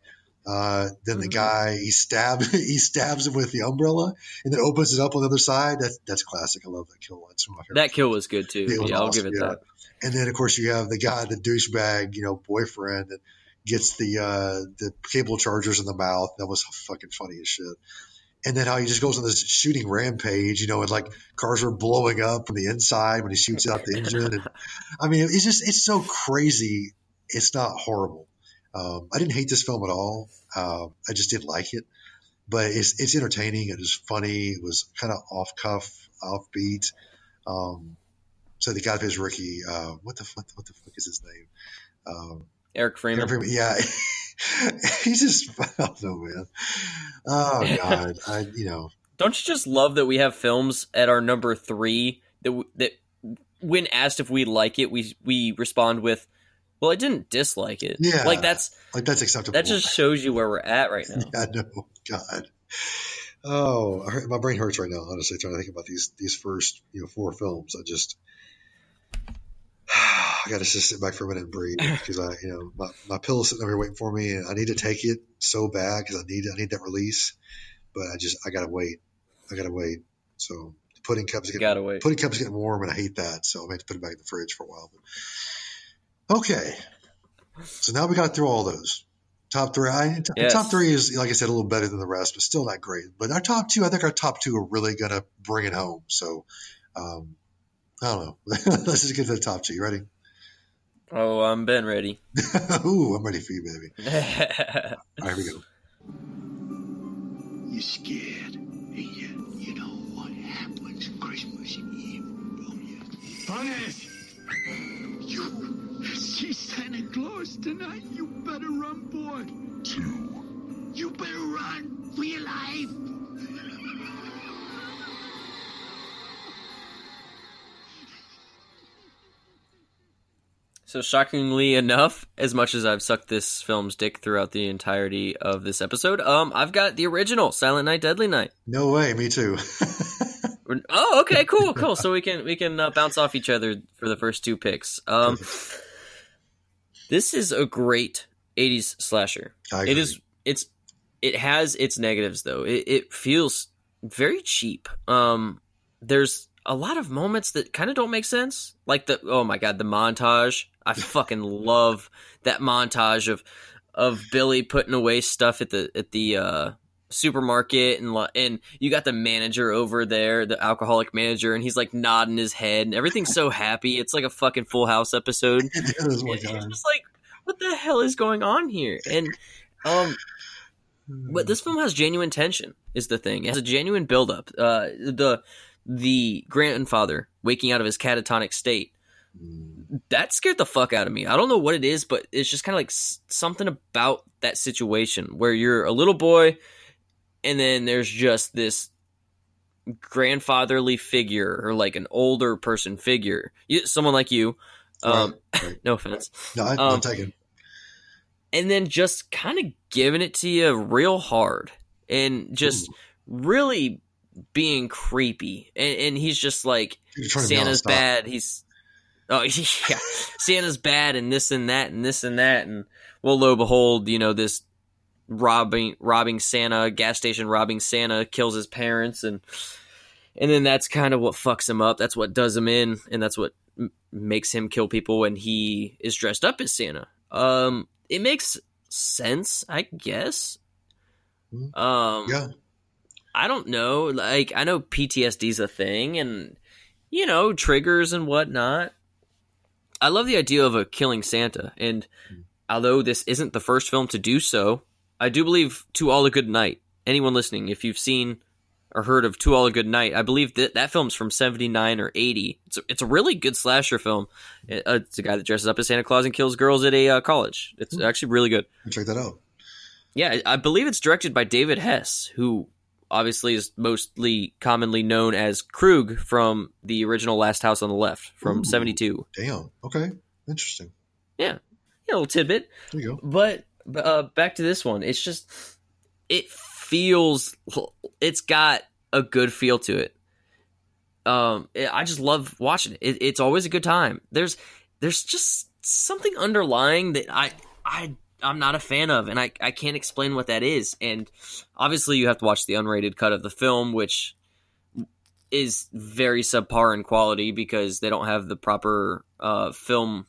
Uh, then the Mhm. guy he stabs <laughs> he stabs him with the umbrella and then opens it up on the other side. That's that's classic. I love that kill. That's one my favorite. That kill was good too. Was Yeah, I'll give it yeah. that. And then of course you have the guy, the douchebag, you know, boyfriend that gets the uh, the cable chargers in the mouth. That was fucking funny as shit. And then how he just goes on this shooting rampage, you know, and like cars are blowing up from the inside when he shoots out the engine. And I mean, it's just it's so crazy. It's not horrible. Um, I didn't hate this film at all. Uh, I just didn't like it, but it's it's entertaining. It was funny. It was kind of off cuff, offbeat. Um, so the guy that plays Ricky, uh, what the fuck, what the fuck is his name? Um, Eric Freeman. Aaron Freeman, yeah, <laughs> he's just <laughs> I don't know, man. Oh God, <laughs> I you know Don't you just love that we have films at our number three that that when asked if we like it, we we respond with, "Well, I didn't dislike it." Yeah. like that's like that's acceptable. that just shows you where we're at right <laughs> now. yeah, no, God. Oh, my brain hurts right now. Honestly, trying to think about these these first you know four films. I just <sighs> I got to just sit back for a minute and breathe <laughs> because I you know my my pillow's sitting over here waiting for me and I need to take it so bad because I need I need that release, but I just I gotta wait. I gotta wait. So pudding cup's getting Gotta wait. pudding cup's getting warm and I hate that, so I might have to put it back in the fridge for a while. But, okay, so now we got through all those. Top three. I, Yes. Top three is, like I said, a little better than the rest, but still not great. But our top two, I think our top two are really going to bring it home. So, um, I don't know. <laughs> Let's just get to the top two. You ready? Oh, I'm Ben ready. <laughs> Ooh, I'm ready for you, baby. <laughs> All right, here we go. You're scared, and you, you know what happens Christmas Eve, don't you? Honest! You see Santa Claus tonight? You better run, boy. Two. You better run for your life. so, shockingly enough, as much as I've sucked this film's dick throughout the entirety of this episode, um, I've got the original Silent Night, Deadly Night. No way. Me too. <laughs> Oh, okay, cool, cool. So we can we can uh, bounce off each other for the first two picks. Um, <laughs> this is a great '80s slasher. It is. It's. It has its negatives though. It, it feels very cheap. Um, there's a lot of moments that kind of don't make sense. Like the oh my god, the montage. I <laughs> fucking love that montage of of Billy putting away stuff at the at the uh, supermarket and and you got the manager over there, the alcoholic manager, and he's like nodding his head and everything's so happy. It's like a fucking Full House episode. <laughs> It's just like what the hell is going on here? And um, but this film has genuine tension. Is the thing? It has a genuine buildup. Uh, the the grandfather waking out of his catatonic state that scared the fuck out of me. I don't know what it is, but it's just kind of like s- something about that situation where you're a little boy, and then there's just this grandfatherly figure or like an older person figure, you, someone like you. Um, Right, <laughs> right. no offense. No, I, um, I'm taking. and then just kind of giving it to you real hard and just really being creepy and, and he's just like You're trying to be santa's bad he's oh <laughs> yeah santa's bad and this and that and this and that and well lo and behold you know this robbing robbing santa gas station robbing santa kills his parents and and then that's kind of what fucks him up that's what does him in and that's what m- makes him kill people when he is dressed up as santa um it makes sense i guess Mhm. um Yeah, I don't know. Like I know PTSD's a thing, and you know triggers and whatnot. I love the idea of a killing Santa, and although this isn't the first film to do so, I do believe "To All a Good Night." Anyone listening, if you've seen or heard of "To All a Good Night," I believe that that film's from '79 or '80. It's a, it's a really good slasher film. It- uh, it's a guy that dresses up as Santa Claus and kills girls at a uh, college. It's actually really good. check that out. Yeah, I believe it's directed by David Hess, who obviously is mostly commonly known as Krug from the original Last House on the Left from Ooh. 72. Damn. Okay. Interesting. Yeah, a little tidbit. There you go. But uh, back to this one. It's just, it feels, it's got a good feel to it. Um, it- I just love watching it. it. It's always a good time. There's, there's just something underlying that I, I, I'm not a fan of, and I, I can't explain what that is. And obviously, you have to watch the unrated cut of the film, which is very subpar in quality because they don't have the proper uh, film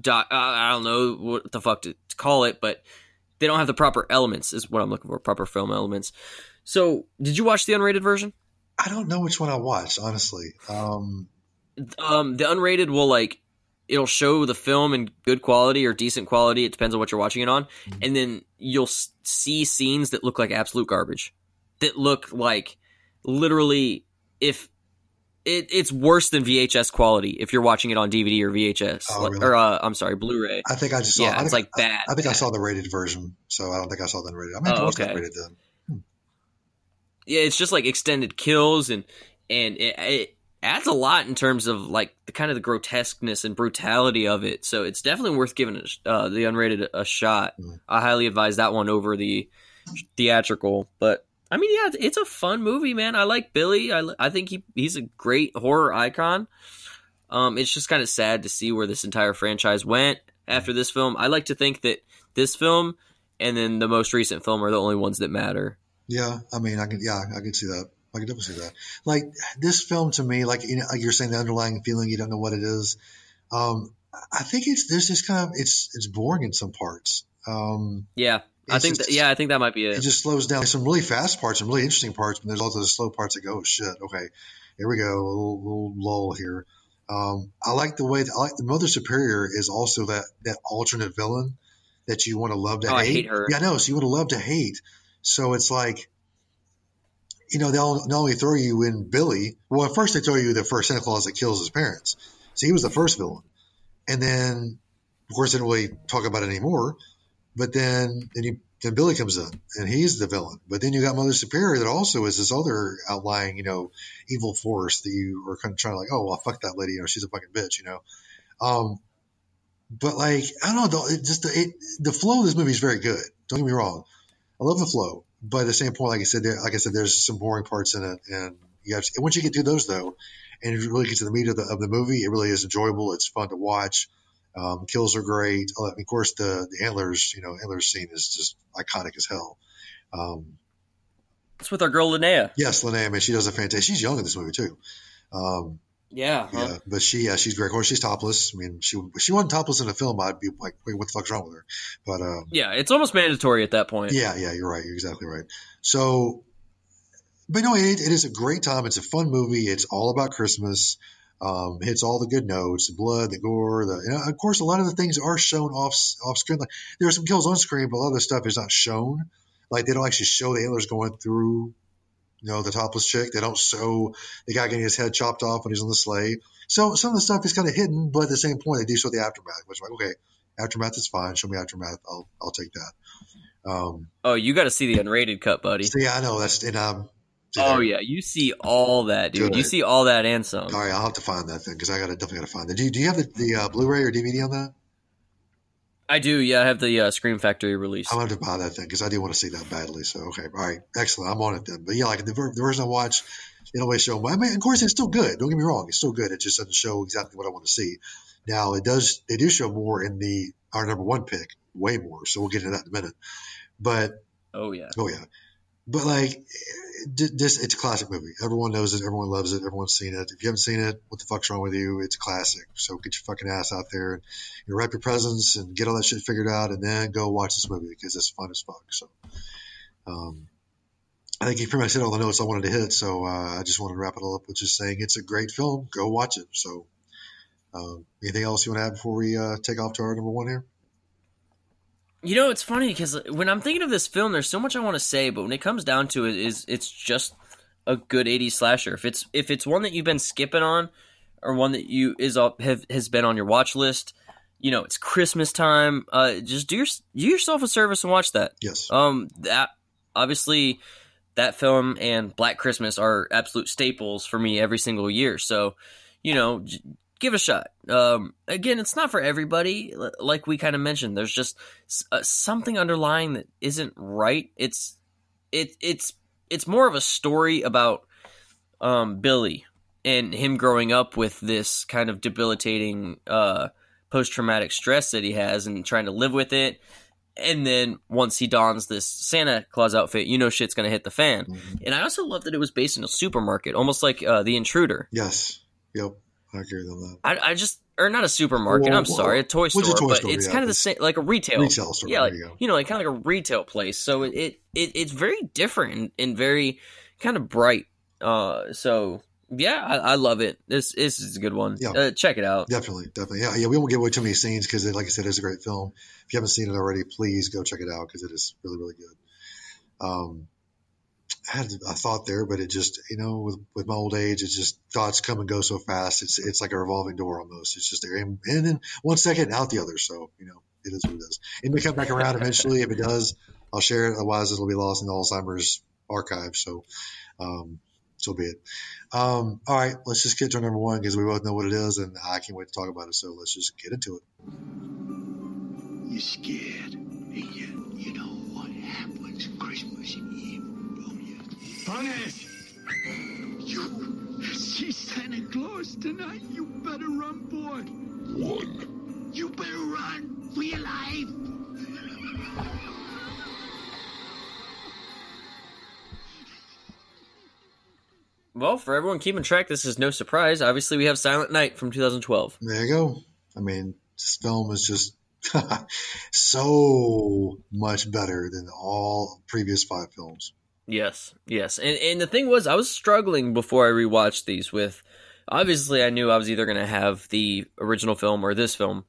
doc, uh, I don't know what the fuck to, to call it, but they don't have the proper elements. Is what I'm looking for. Proper film elements. So, did you watch the unrated version? I don't know which one I watched, honestly. Um, Um, the unrated will like it'll show the film in good quality or decent quality. It depends on what you're watching it on, and then you'll s- see scenes that look like absolute garbage. That look like literally if. It, it's worse than VHS quality if you're watching it on DVD or VHS, Oh, like- really? or uh, I'm sorry, Blu-ray. I think I just saw. Yeah, I it's think, like bad, I, I think I saw the rated version, so I don't think I saw the unrated. I mean, I Oh, okay. rated then. yeah, it's just like extended kills and and it, it adds a lot in terms of like the kind of the grotesqueness and brutality of it. So it's definitely worth giving it, uh, the unrated a shot. Mm. I highly advise that one over the theatrical. But I mean, yeah, it's a fun movie, man. I like Billy. I I think he he's a great horror icon. Um, it's just kind of sad to see where this entire franchise went after this film. I like to think that this film and then the most recent film are the only ones that matter. Yeah, I mean, I can. Yeah, I can see that. I can definitely see that. Like this film to me, like you know, like you're saying, the underlying feeling, you don't know what it is. Um, I think it's there's this kind of it's it's boring in some parts. Um, Yeah, I think just- that, yeah, I think that might be it it. just slows down. There's some really fast parts, some really interesting parts, but there's also the slow parts that go, oh, shit, okay, here we go, a little, little lull here. Um, I like the way I like the Mother Superior is also that that alternate villain that you want to love to Oh, I hate. hate her. Yeah, I know. So you want to love to hate. So it's like, you know, they'll not only throw you in Billy. Well, at first they throw you the first Santa Claus that kills his parents. So he was the first villain, and then of course they don't really talk about it anymore. But then then you then Billy comes in and he's the villain. But then you got Mother Superior that also is this other outlying, you know, evil force that you are kind of trying to like, oh well, fuck that lady, you know, she's a fucking bitch, you know. Um, but like I don't know, it just it, the flow of this movie is very good. Don't get me wrong, I love the flow. But at the same point, like I said, there, like I said, there's some boring parts in it, and you have to, once you get through those though, and you really get to the meat of the of the movie, it really is enjoyable. It's fun to watch. Um, kills are great. Oh, Of course, the the antlers, you know, antlers scene is just iconic as hell. Um, It's with our girl Linnea. yes, Linnea, man, she does a fantastic. She's young in this movie too. Um, Yeah. huh? yeah, but she, yeah, she's great. Of course, she's topless. I mean, she she wasn't topless in the film, I'd be like, wait, what the fuck's wrong with her? But um, Yeah, it's almost mandatory at that point. yeah, yeah, you're right. You're exactly right. So, but no, it, it is a great time. It's a fun movie. It's all about Christmas. Um, hits all the good notes, the blood, the gore, the, of course, a lot of the things are shown off off screen. Like there are some kills on screen, but a lot of the stuff is not shown. Like they don't actually show the antlers going through, you know, the topless chick. They don't show the guy getting his head chopped off when he's on the sleigh. So some of the stuff is kind of hidden, but at the same point, they do show the aftermath, which is like, okay, aftermath is fine. Show me aftermath. I'll I'll take that. Um, Oh, you got to see the unrated cut, buddy. so yeah, I know that's and um. Oh yeah, you see all that, dude. You see all that and some. All right, I'll have to find that thing because I got to definitely got to find that. Do you, do you have the, the uh, Blu-ray or DVD on that? I do. Yeah, I have the uh, Scream Factory release. I'm gonna have to buy that thing because I do want to see that badly. So okay, all right, excellent. I'm on it then. But yeah, like the, ver- the version I watched, it always show. I mean, of course, it's still good. Don't get me wrong, it's still good. It just doesn't show exactly what I want to see. Now it does. They do show more in the our number one pick, way more. So we'll get into that in a minute. But Oh yeah. Oh yeah, but like this, it's a classic movie. Everyone knows it. Everyone loves it. Everyone's seen it. If you haven't seen it, what the fuck's wrong with you? It's a classic. So get your fucking ass out there and you know, wrap your presents and get all that shit figured out, and then go watch this movie because it's fun as fuck. So, um, I think you pretty much hit all the notes I wanted to hit. So uh, I just wanted to wrap it all up with just saying it's a great film. Go watch it. So. Um, anything else you want to add before we uh, take off to our number one here? You know, it's funny because when I'm thinking of this film, there's so much I want to say, but when it comes down to it, is it's just a good '80s slasher. If it's if it's one that you've been skipping on, or one that you is up have, has been on your watch list, you know, it's Christmas time. Uh, just do your do yourself a service and watch that. Yes. Um, that obviously that film and Black Christmas are absolute staples for me every single year. So, you know, give a shot. Um, again, it's not for everybody. Like we kind of mentioned, there's just uh, something underlying that isn't right. It's it it's it's more of a story about um Billy and him growing up with this kind of debilitating uh post traumatic stress that he has and trying to live with it. And then once he dons this Santa Claus outfit, you know shit's gonna hit the fan. Mhm. And I also love that it was based in a supermarket, almost like uh, The Intruder. Yes. Yep. I agree with that. I, I just or not a supermarket. Well, I'm sorry, a toy store, it's a toy but store, it's yeah, kind of the same, like a retail Retail store. Yeah, like you you know, like kind of like a retail place. So it it, it it's very different and, and very kind of bright. Uh, so yeah, I, I love it. This this is a good one. Yeah. Uh, check it out. Definitely, definitely. Yeah, yeah. We won't give away too many scenes because, like I said, it's a great film. If you haven't seen it already, please go check it out because it is really, really good. Um, I had a thought there, but it just, you know, with, with my old age, it's just thoughts come and go so fast. It's it's like a revolving door almost. It's just there and, in, in one second, out the other. So you know, it is what it is. It may come back around eventually. If it does, I'll share it. Otherwise, it'll be lost in the Alzheimer's archive. So, um, so be it. Um, all right, let's just get to number one because we both know what it is, and I can't wait to talk about it. So let's just get into it. You're scared. Punish! You see Santa Claus tonight? You better run, boy. One. You better run for your life. Well, for everyone keeping track, this is no surprise. Obviously, we have Silent Night from 2012. There you go. I mean, this film is just <laughs> so much better than all previous five films. Yes, yes. And and the thing was, I was struggling before I rewatched these with. Obviously, I knew I was either going to have the original film or this film.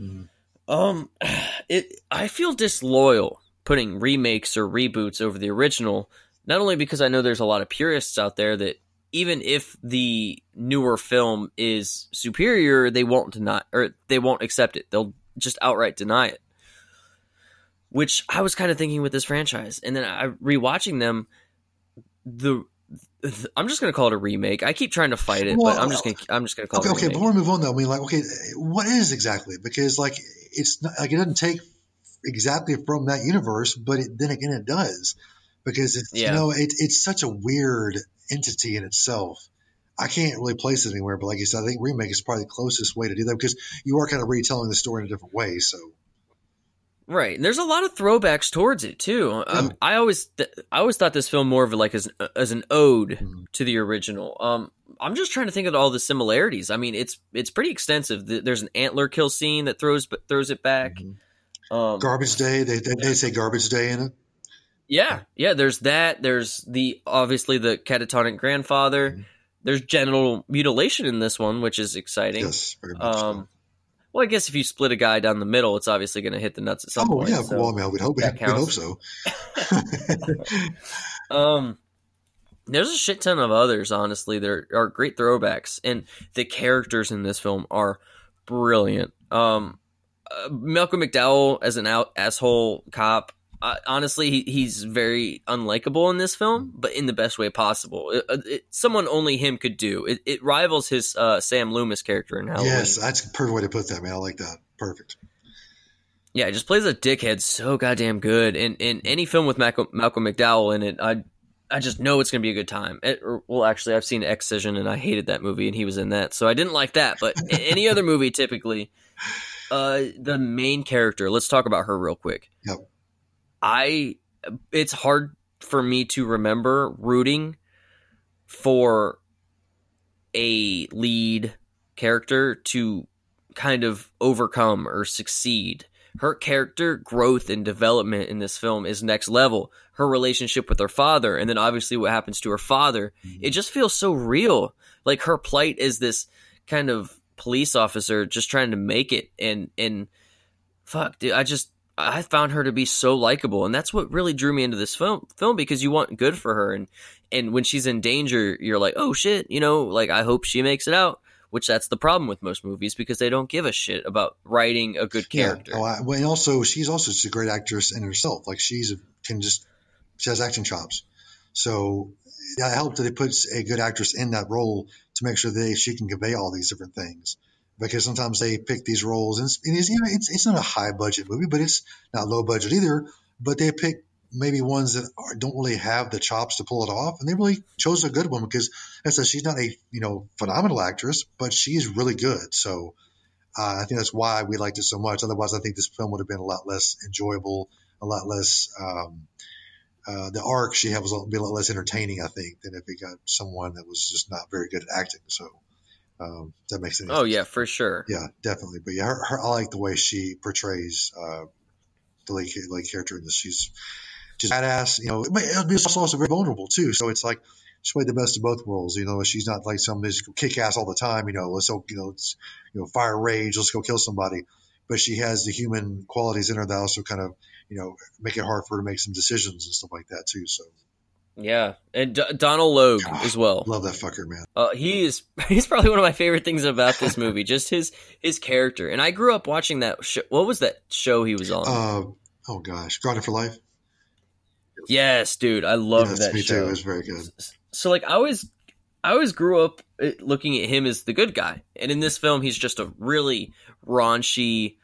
Mhm. Um, <sighs> it I feel disloyal putting remakes or reboots over the original. Not only because I know there's a lot of purists out there that even if the newer film is superior, they won't deny or they won't accept it. They'll just outright deny it which I was kind of thinking with this franchise. And then I rewatching them, the, the I'm just gonna call it a remake. I keep trying to fight it, Well, but I'm just gonna I'm just gonna call Okay, it. okay. remake. Before we move on, though, I mean, like, okay, what is exactly? Because like, it's not, like it doesn't take exactly from that universe, but it, then again, it does because it's Yeah. you know it, it's such a weird entity in itself. I can't really place it anywhere, but like you said, I think remake is probably the closest way to do that because you are kind of retelling the story in a different way. So Right, and there's a lot of throwbacks towards it too. Um, I always, th- I always thought this film more of like as as an ode Mhm. to the original. Um, I'm just trying to think of all the similarities. I mean, it's it's pretty extensive. There's an antler kill scene that throws throws it back. Mhm. Um, Garbage Day. They, they, they say Garbage Day in it. yeah, yeah. There's that. There's the obviously the catatonic grandfather. Mhm. There's genital mutilation in this one, which is exciting. Yes, very much. so. Well, I guess if you split a guy down the middle, it's obviously going to hit the nuts at some oh point. yeah, so- well, I mean, I would hope, that we'd hope so. <laughs> <laughs> Um, there's a shit ton of others. Honestly, there are great throwbacks, and the characters in this film are brilliant. Um, uh, Malcolm McDowell as an out asshole cop. Uh, honestly, he, he's very unlikable in this film, but in the best way possible. It, it- it- someone only him could do. It, it rivals his uh, Sam Loomis character in Halloween. yes, that's a perfect way to put that, man. I like that. Perfect. Yeah, he just plays a dickhead so goddamn good. And in any film with Malcolm, Malcolm McDowell in it, I I just know it's gonna be a good time. It, or- well, actually, I've seen Excision and I hated that movie, and he was in that, so I didn't like that. But any other movie, typically, uh, the main character. Let's talk about her real quick. Yep. I it's hard for me to remember rooting for a lead character to kind of overcome or succeed. Her character growth and development in this film is next level. Her relationship with her father, and then obviously what happens to her father, mm-hmm. it just feels so real. Like her plight is this kind of police officer just trying to make it, and and fuck, dude, I just I found her to be so likable, and that's what really drew me into this film. Film because you want good for her, and and when she's in danger, you're like, oh shit, you know, like I hope she makes it out. Which that's the problem with most movies because they don't give a shit about writing a good character. Yeah. Oh, I, well, and also she's also just a great actress in herself. Like she's a, can just she has acting chops. So it helped that they put a good actress in that role to make sure that she can convey all these different things. Because sometimes they pick these roles, and it's, it's, you know, it's, it's not a high budget movie, but it's not low budget either. But they pick maybe ones that are, don't really have the chops to pull it off, and they really chose a good one because, I said, she's not a you know phenomenal actress, but she's really good. So uh, I think that's why we liked it so much. Otherwise, I think this film would have been a lot less enjoyable, a lot less. Um, uh, the arc she had was a, be a lot less entertaining, I think, than if it got someone that was just not very good at acting. So um, that makes sense. Oh yeah, for sure. yeah, definitely. But yeah, her, her, I like the way she portrays uh, the lead, lead character in this. She's just badass, you know. But it's also very vulnerable too. So it's like she played the best of both worlds. You know, she's not like some kick ass all the time. You know, let's go, you know, it's, you know, fire rage, let's go kill somebody. But she has the human qualities in her that also kind of, you know, make it hard for her to make some decisions and stuff like that too. So Yeah, and D- Donal Logue God. as well. love that fucker, man. Uh, he is <laughs> he's probably one of my favorite things about this movie, just his his character. And I grew up watching that. Show. What was that show he was on? Uh, oh gosh, Grounded for Life. yes, dude, I love yes, that me show. too. It was very good. so like I always I always grew up uh, looking at him as the good guy, and in this film, he's just a really raunchy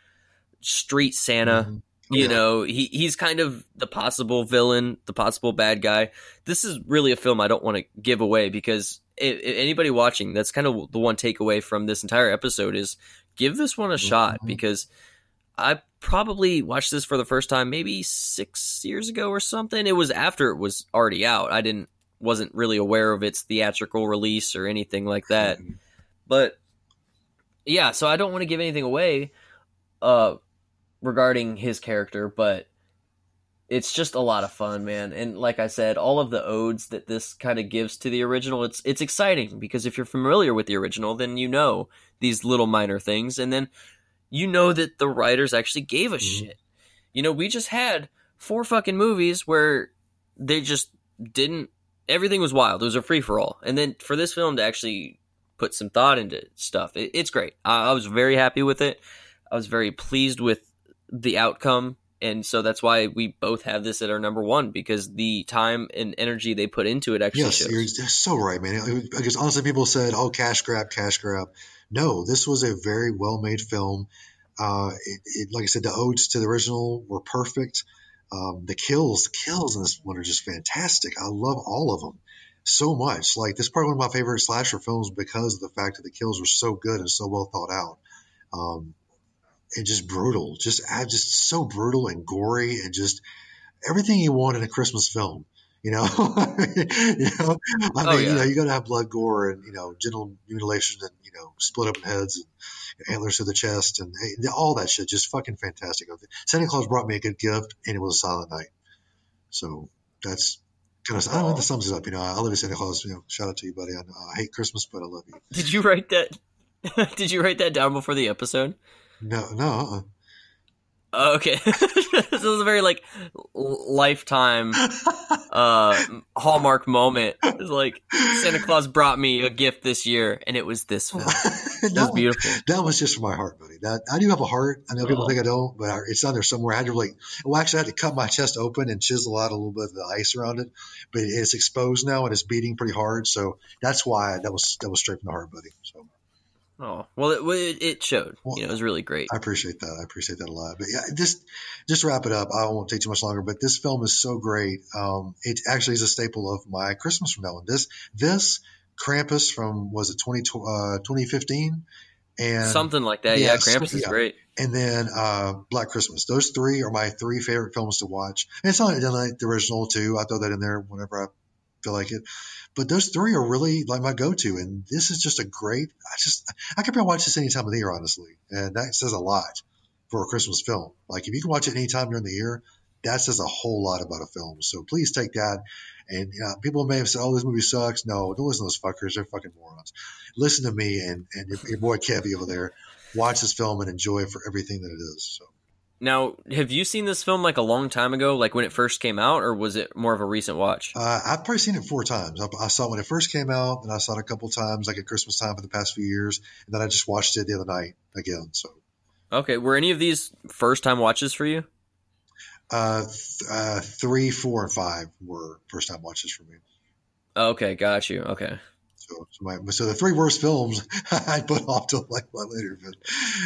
street Santa. Mhm. You Yeah. know, he he's kind of the possible villain, the possible bad guy. This is really a film I don't want to give away because if, if anybody watching, that's kind of the one takeaway from this entire episode is give this one a shot Mhm. because I probably watched this for the first time maybe six years ago or something. It was after it was already out. I didn't wasn't really aware of its theatrical release or anything like that. <laughs> But yeah, so I don't want to give anything away uh regarding his character, but it's just a lot of fun, man. And like I said, all of the odes that this kind of gives to the original, it's it's exciting because if you're familiar with the original, then you know these little minor things and then you know that the writers actually gave a Mhm. shit. You know, we just had four fucking movies where they just didn't everything was wild. It was a free for all. And then for this film to actually put some thought into stuff, it, it's great. I, I was very happy with it. I was very pleased with the outcome. And so that's why we both have this at our number one because the time and energy they put into it actually Yes, shows. you're you're so right, man. Because honestly, people said, "Oh, cash grab, cash grab." No, this was a very well made film. Uh, it, it, like I said, the odes to the original were perfect. Um, the kills, the kills in this one are just fantastic. I love all of them so much. Like this is probably one of my favorite slasher films because of the fact that the kills were so good and so well thought out. Um, and just brutal, just just so brutal and gory and just everything you want in a Christmas film. You know, <laughs> you know, I oh, mean, Oh, you know, you got to have blood, gore, and you know, genital mutilation, and you know, split open heads and antlers to the chest, and hey, all that shit. Just fucking fantastic. Santa Claus brought me a good gift, and it was a silent night. So that's kind of I don't know. That sums it up. You know, I love you, Santa Claus. You know, shout out to you, buddy. I, know, I hate Christmas, but I love you. Did you write that? <laughs> Did you write that down before the episode? No, no, uh-uh. Oh, okay. <laughs> this is a very like lifetime <laughs> uh hallmark moment. It's like Santa Claus brought me a gift this year, and it was this film. <laughs> It was beautiful. that was just for my heart, buddy. That I do have a heart. I know people Oh. think I don't, but I, it's on there somewhere. I had to like, well, actually, I had to cut my chest open and chisel out a little bit of the ice around it, but it's exposed now and it's beating pretty hard. So that's why that was that was straight from the heart, buddy. So Oh well, it, it, showed. Well, You know, it was really great. I appreciate that. I appreciate that a lot. But yeah, just just wrap it up. I won't take too much longer. But this film is so great. Um, it actually is a staple of my Christmas from now on. This this Krampus from was it 20, uh, 2015 and Something like that. yeah, Yeah, Krampus is yeah. great. and then uh, Black Christmas. Those three are my three favorite films to watch. And it's not like the original too. I throw that in there whenever I feel like it. But those three are really like my go-to, and this is just a great. I just I could probably watch this any time of the year, honestly, and that says a lot for a Christmas film. Like if you can watch it any time during the year, that says a whole lot about a film. So please take that. And you know, people may have said, "Oh, this movie sucks." No, don't listen to those fuckers. They're fucking morons. Listen to me and and your, your boy Kevy over there. Watch this film and enjoy it for everything that it is. So. Now, have you seen this film like a long time ago, like when it first came out, or was it more of a recent watch? Uh, I've probably seen it four times. I, I saw it when it first came out, and I saw it a couple times, like at Christmas time for the past few years, and then I just watched it the other night again. So, Okay, were any of these first time watches for you? uh, th- uh, three, four, and five were first time watches for me. Okay, got you. Okay. So, so, my, so the three worst films <laughs> I put off till like a lot later. But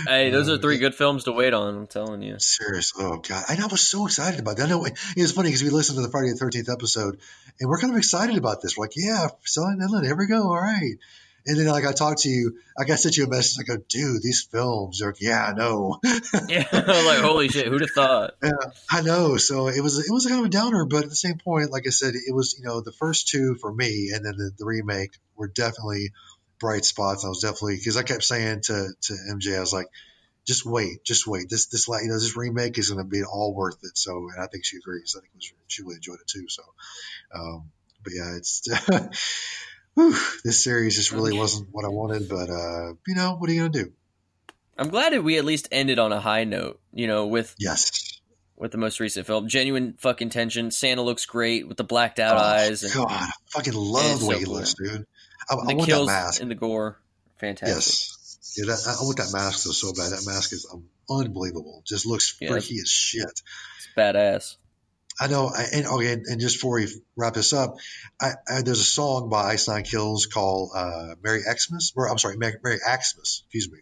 Hey, those uh, are three good films to wait on. I'm telling you. Seriously, oh god, and I was so excited about that. I know it was funny because we listened to the Friday the Thirteenth episode, and we're kind of excited about this. We're like, yeah, Silent Inland, here we go, all right. And then like I talked to you, like I sent you a message. I go, dude, these films. They're yeah, I know, <laughs> Yeah, <laughs> like holy shit, who'd have thought? Yeah, I know. So it was it was kind of a downer, but at the same point, like I said, it was you know the first two for me, and then the, the remake were definitely bright spots. I was definitely because I kept saying to to MJ, I was like, just wait, just wait. This this like you know this remake is going to be all worth it. So and I think she agrees. I think it was, she really enjoyed it too. So, um, but yeah, it's. <laughs> whew, this series just really wasn't what I wanted, but uh, you know what are you gonna do? I'm glad that we at least ended on a high note. You know, with Yes, with the most recent film, genuine fucking tension. Santa looks great with the blacked out Oh, eyes and God, I fucking love the way so he cool. looks, dude. I, I the want that mask. and the gore. Fantastic. Yes. Yeah, that, I want that mask though so bad. That mask is um, unbelievable. Just looks Yeah. freaky as shit. It's badass. I know. And okay, and, just before we wrap this up, I, I, there's a song by Ice Nine Kills called uh, "Merry Xmas," or I'm sorry, Merry, Merry Xmas. Excuse me.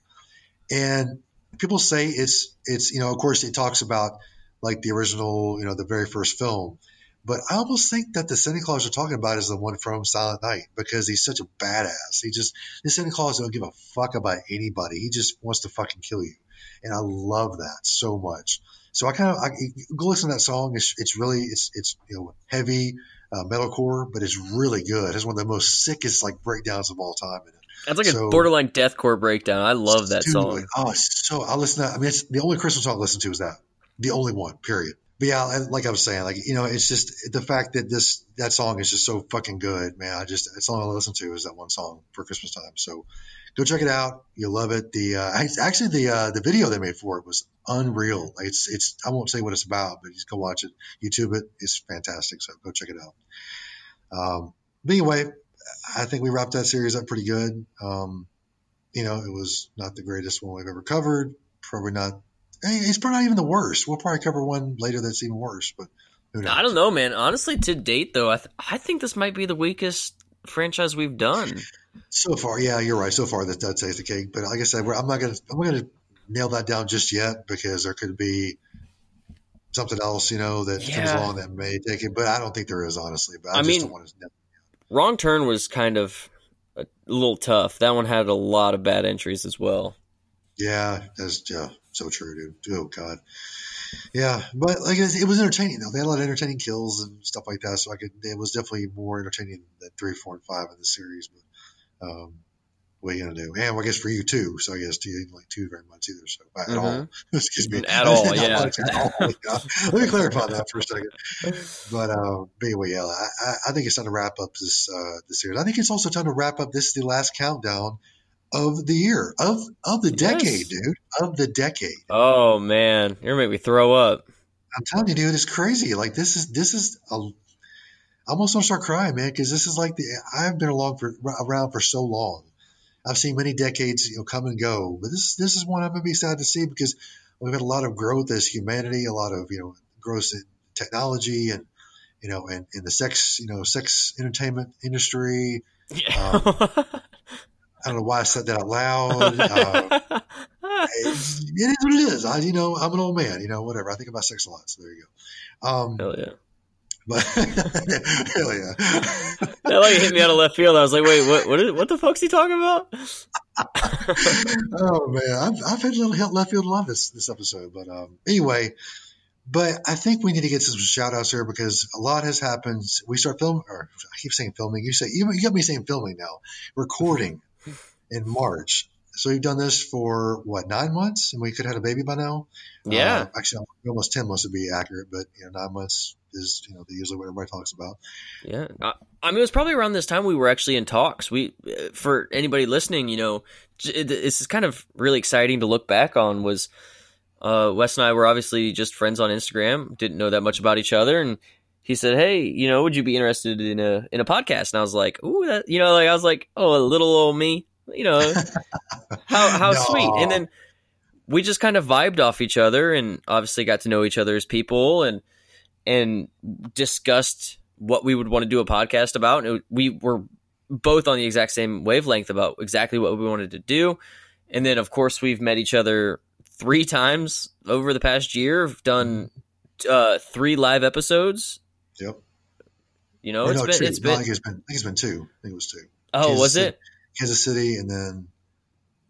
And people say it's it's you know, of course, it talks about like the original, you know, the very first film. But I almost think that the Santa Claus you're talking about is the one from Silent Night because he's such a badass. He just this Santa Claus don't give a fuck about anybody. He just wants to fucking kill you, and I love that so much. So I kind of I, go listen to that song. It's it's really it's it's you know heavy uh, metalcore, but it's really good. It's one of the most sickest like breakdowns of all time. In it. That's like a borderline deathcore breakdown. I love that Dude, song. Oh, so I listen to. I mean, it's the only Christmas song I listen to is that. The only one. Period. But yeah, and like I was saying, like you know, it's just the fact that this that song is just so fucking good, man. I just it's all I listen to is that one song for Christmas time. So go check it out. You'll love it. The uh, actually the uh, the video they made for it was unreal. It's it's I won't say what it's about, but just go watch it. YouTube it. It's fantastic. So go check it out. Um, but anyway, I think we wrapped that series up pretty good. Um, you know, it was not the greatest one we've ever covered. Probably not. eh, It's probably not even the worst. We'll probably cover one later that's even worse. But who knows? I don't know, man. Honestly, to date though, I th- I think this might be the weakest franchise we've done. So far, yeah, you're right. So far, that that takes the cake. But like I said, we're, I'm not gonna I'm not gonna nail that down just yet because there could be something else, you know, that comes along that may take it. But I don't think there is, honestly. But I, I just mean- don't want to. Wrong Turn was kind of a little tough. That one had a lot of bad entries as well. Yeah, that's yeah, so true, dude. Oh God, yeah. But like it, it was entertaining though. They had a lot of entertaining kills and stuff like that. So I could. It was definitely more entertaining than three, four, and five in the series. But um, what are you gonna do? And well, I guess for you too. So I guess you didn't like two very much either. So at Mhm. all, <laughs> excuse me, At all, <laughs> yeah. much at all. <laughs> Let me clarify that for a second. But, uh, anyway, yeah, I, I- think it's time to wrap up this uh, this series. I think it's also time to wrap up. This is the last countdown of the year of of the Yes. decade, dude. Of the decade. Oh man, you're gonna make me throw up. I'm telling you, dude, it's crazy. Like this is this is a. I almost want to start crying, man, because this is like the I've been along for around for so long. I've seen many decades, you know, come and go, but this this is one I'm gonna be sad to see because we've had a lot of growth as humanity, a lot of you know growth in technology and you know and in the sex you know sex entertainment industry. Yeah. <laughs> I don't know why I said that out loud. Uh, <laughs> it is what it is. I you know I'm an old man, you know whatever. I think about sex a lot, so there you go. Um, Hell yeah. But <laughs> hell yeah. That like hit me out of left field. I was like, wait, what? What, is, what the fuck's he talking about? oh man, I've, I've had a little help left field a lot this this episode, but um, anyway, but I think we need to get some shout outs here because a lot has happened. We start filming, or I keep saying filming. You say you, you got me saying filming now. Recording in March. So you've done this for what nine months, and we could have had a baby by now. Yeah. Uh, actually, almost ten months would be accurate, but you know, nine months is you know usually what everybody talks about. Yeah, I, I mean, it was probably around this time we were actually in talks. We, uh, for anybody listening, you know, it- this is kind of really exciting to look back on. Was uh, Wes and I were obviously just friends on Instagram, didn't know that much about each other, and he said, "Hey, you know, would you be interested in a in a podcast?" And I was like, "Ooh, that," you know, like I was like, "Oh, a little old me," you know, <laughs> how how No. sweet. And then we just kind of vibed off each other, and obviously got to know each other as people, and and discussed what we would want to do a podcast about. And it- we were both on the exact same wavelength about exactly what we wanted to do. And then, of course, we've met each other three times over the past year. We've done uh, three live episodes. Yep. You know, Or it's no, been two. it's No, I think it's been I think it's been two. I think it was two. Oh, Kansas was City. it Kansas City and then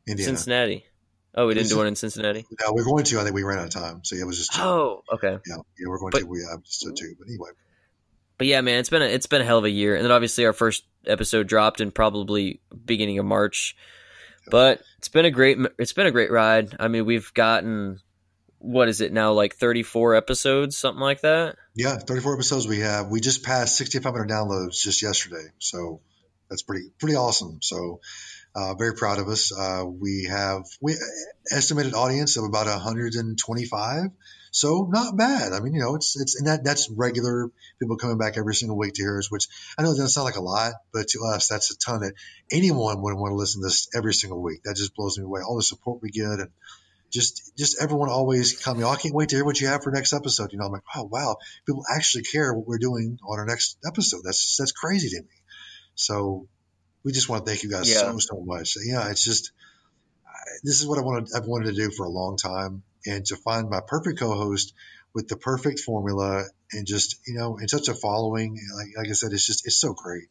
Indiana. Cincinnati? Oh, we didn't do one in Cincinnati. No, we're going to. I think we ran out of time, so yeah, it was just two. Oh, okay. Yeah, yeah, we're going But- to. We have just two, but anyway. But yeah, man, it's been a, it's been a hell of a year, and then obviously our first episode dropped in probably beginning of March. But it's been a great it's been a great ride. I mean, we've gotten what is it now like 34 episodes, something like that. Yeah, 34 episodes we have. We just passed 6,500 downloads just yesterday, so that's pretty pretty awesome. So uh, very proud of us. Uh, we have we estimated audience of about 125, so not bad. I mean, you know, it's it's and that that's regular people coming back every single week to hear us, which I know doesn't sound like a lot, but to us that's a ton. That anyone would want to listen to this every single week. That just blows me away. All the support we get and just just everyone always coming. Oh, I can't wait to hear what you have for next episode. You know, I'm like, oh wow, people actually care what we're doing on our next episode. That's that's crazy to me. So we just want to thank you guys Yeah. so so much. Yeah, it's just this is what I wanted I've wanted to do for a long time, and to find my perfect co-host with the perfect formula and just you know in such a following. Like, like I said, it's just it's so great.